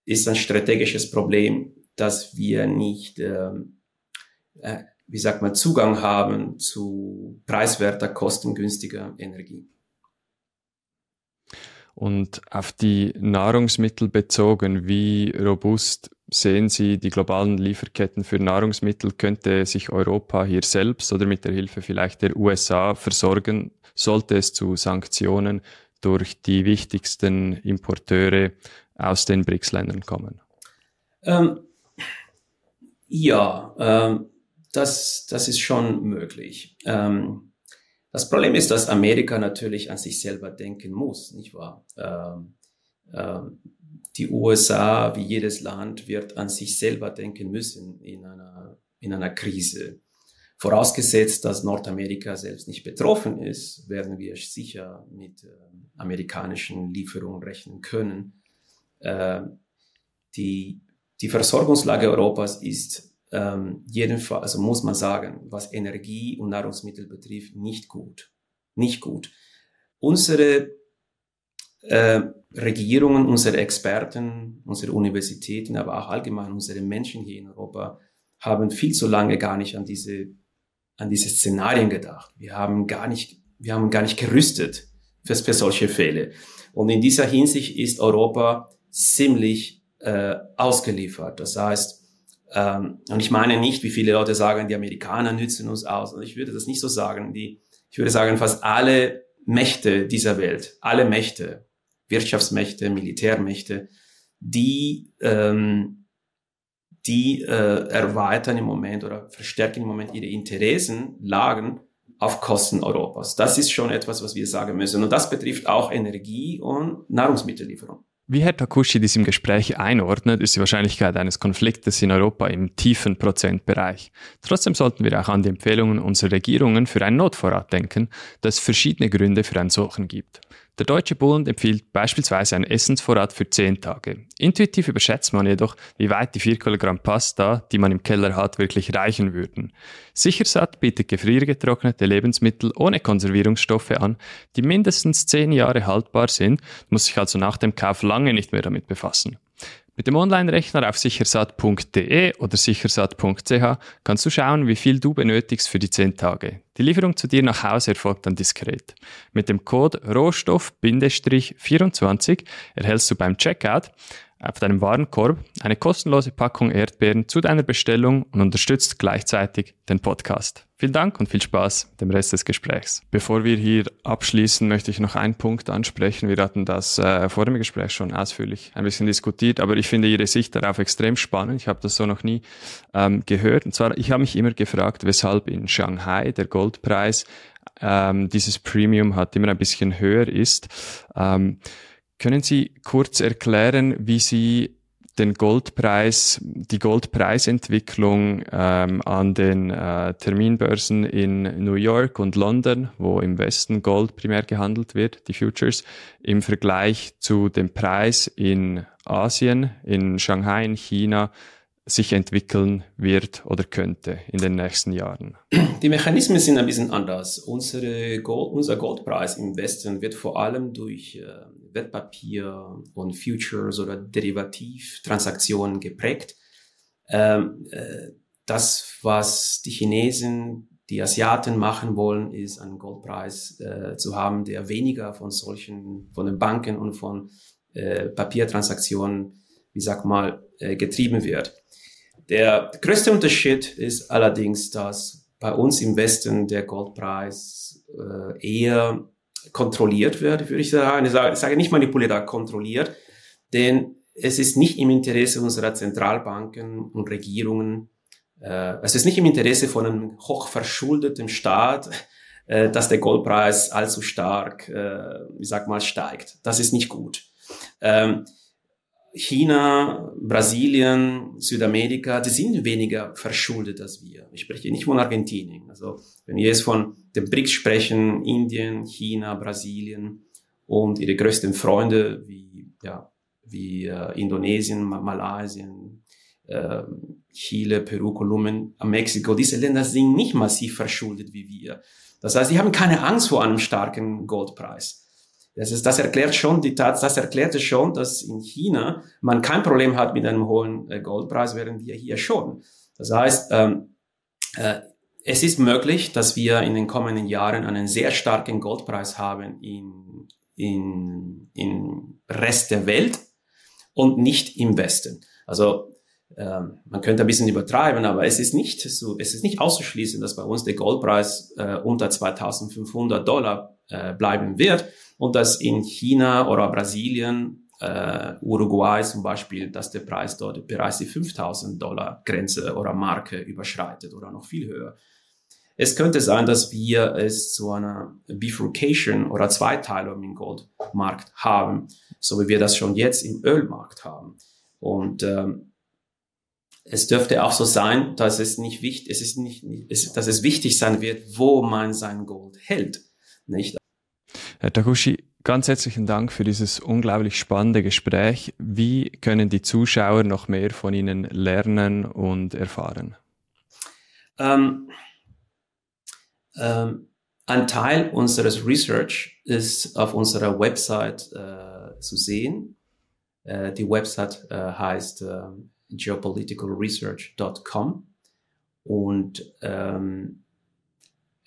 ist ein strategisches Problem, dass wir nicht, ähm, äh, wie sagt man, Zugang haben zu preiswerter, kostengünstiger Energie. Und auf die Nahrungsmittel bezogen, wie robust sehen Sie die globalen Lieferketten für Nahrungsmittel? Könnte sich Europa hier selbst oder mit der Hilfe vielleicht der USA versorgen? Sollte es zu Sanktionen durch die wichtigsten Importeure aus den BRICS-Ländern kommen? Ähm, ja, ähm, das, das ist schon möglich. Ähm, das Problem ist, dass Amerika natürlich an sich selber denken muss, nicht wahr? Ähm, ähm, die USA, wie jedes Land, wird an sich selber denken müssen in einer, in einer Krise. Vorausgesetzt, dass Nordamerika selbst nicht betroffen ist, werden wir sicher mit äh, amerikanischen Lieferungen rechnen können. Äh, die, die Versorgungslage Europas ist ähm, jedenfalls, also muss man sagen, was Energie und Nahrungsmittel betrifft, nicht gut. Nicht gut. Unsere äh, Regierungen, unsere Experten, unsere Universitäten, aber auch allgemein unsere Menschen hier in Europa haben viel zu lange gar nicht an diese, an diese Szenarien gedacht. Wir haben gar nicht, wir haben gar nicht gerüstet für, für solche Fälle. Und in dieser Hinsicht ist Europa ziemlich äh, ausgeliefert. Das heißt, ähm, und ich meine nicht, wie viele Leute sagen, die Amerikaner nützen uns aus. Und ich würde das nicht so sagen. Die, ich würde sagen, fast alle Mächte dieser Welt, alle Mächte, Wirtschaftsmächte, Militärmächte, die, ähm, die äh, erweitern im Moment oder verstärken im Moment ihre Interessen, Lagen auf Kosten Europas. Das ist schon etwas, was wir sagen müssen. Und das betrifft auch Energie und Nahrungsmittellieferung. Wie Herr Takushi dies im Gespräch einordnet, ist die Wahrscheinlichkeit eines Konfliktes in Europa im tiefen Prozentbereich. Trotzdem sollten wir auch an die Empfehlungen unserer Regierungen für einen Notvorrat denken, da es verschiedene Gründe für einen solchen gibt. Der Deutsche Bund empfiehlt beispielsweise einen Essensvorrat für 10 Tage. Intuitiv überschätzt man jedoch, wie weit die 4 Kilogramm Pasta, die man im Keller hat, wirklich reichen würden. Sichersat bietet gefriergetrocknete Lebensmittel ohne Konservierungsstoffe an, die mindestens 10 Jahre haltbar sind, muss sich also nach dem Kauf lange nicht mehr damit befassen. Mit dem Online-Rechner auf sichersat.de oder sichersat.ch kannst du schauen, wie viel du benötigst für die 10 Tage. Die Lieferung zu dir nach Hause erfolgt dann diskret. Mit dem Code Rohstoff-24 erhältst du beim Checkout auf deinem Warenkorb eine kostenlose Packung Erdbeeren zu deiner Bestellung und unterstützt gleichzeitig den Podcast. Vielen Dank und viel Spaß mit dem Rest des Gesprächs. Bevor wir hier abschließen, möchte ich noch einen Punkt ansprechen. Wir hatten das äh, vor dem Gespräch schon ausführlich ein bisschen diskutiert, aber ich finde Ihre Sicht darauf extrem spannend. Ich habe das so noch nie ähm, gehört. Und zwar, ich habe mich immer gefragt, weshalb in Shanghai der Goldpreis ähm, dieses Premium hat immer ein bisschen höher ist. Ähm, können Sie kurz erklären, wie Sie den Goldpreis, die Goldpreisentwicklung ähm, an den äh, Terminbörsen in New York und London, wo im Westen Gold primär gehandelt wird, die Futures, im Vergleich zu dem Preis in Asien, in Shanghai, in China, sich entwickeln wird oder könnte in den nächsten Jahren? Die Mechanismen sind ein bisschen anders. Unsere Gold, unser Goldpreis im Westen wird vor allem durch äh, Wertpapier und Futures oder Derivativtransaktionen geprägt. Ähm, äh, das, was die Chinesen, die Asiaten machen wollen, ist einen Goldpreis äh, zu haben, der weniger von solchen, von den Banken und von Papiertransaktionen, wie sag mal, äh, getrieben wird. Der größte Unterschied ist allerdings, dass bei uns im Westen der Goldpreis äh, eher kontrolliert wird, würde ich sagen. Ich sage, ich sage nicht manipuliert, aber kontrolliert, denn es ist nicht im Interesse unserer Zentralbanken und Regierungen, äh, es ist nicht im Interesse von einem hochverschuldeten Staat, dass der Goldpreis allzu stark, ich sag mal, steigt. Das ist nicht gut. China, Brasilien, Südamerika, die sind weniger verschuldet als wir. Ich spreche nicht von Argentinien. Also wenn wir jetzt von den BRICS sprechen, Indien, China, Brasilien und ihre größten Freunde wie, ja, wie äh, Indonesien, Malaysia, äh, Chile, Peru, Kolumbien, Mexiko, diese Länder sind nicht massiv verschuldet wie wir. Das heißt, sie haben keine Angst vor einem starken Goldpreis. Das, ist, das erklärt schon die Tat, das erklärte schon, dass in China man kein Problem hat mit einem hohen äh, Goldpreis, während wir hier schon. Das heißt, ähm, äh, es ist möglich, dass wir in den kommenden Jahren einen sehr starken Goldpreis haben in, in, in Rest der Welt und nicht im Westen. Also ähm, man könnte ein bisschen übertreiben, aber es ist nicht so, es ist nicht auszuschließen, dass bei uns der Goldpreis äh, unter 2.500 Dollar äh, bleiben wird und dass in China oder Brasilien, äh, Uruguay zum Beispiel, dass der Preis dort bereits die 5000 Dollar Grenze oder Marke überschreitet oder noch viel höher. Es könnte sein, dass wir es zu einer Bifurcation oder Zweiteilung im Goldmarkt haben, so wie wir das schon jetzt im Ölmarkt haben. Und ähm, es dürfte auch so sein, dass es nicht wichtig, es ist nicht, es, dass es wichtig sein wird, wo man sein Gold hält, nicht? Herr Takushi, ganz herzlichen Dank für dieses unglaublich spannende Gespräch. Wie können die Zuschauer noch mehr von Ihnen lernen und erfahren? Ähm, ähm, ein Teil unseres Research ist auf unserer Website äh, zu sehen. Äh, die Website äh, heißt ähm, geopoliticalresearch.com und ähm, äh,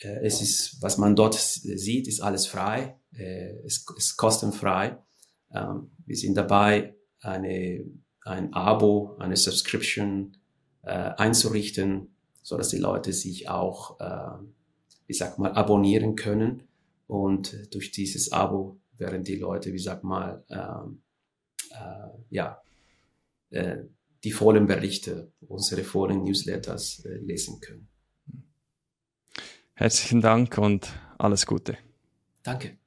es ist, was man dort sieht, ist alles frei, äh, es ist kostenfrei. Ähm, wir sind dabei, eine, ein Abo, eine Subscription äh, einzurichten, so dass die Leute sich auch, äh, wie sag mal, abonnieren können. Und durch dieses Abo werden die Leute, wie sag mal, ähm, äh, ja, äh, die vollen Berichte, unsere vollen Newsletters äh, lesen können. Herzlichen Dank und alles Gute. Danke.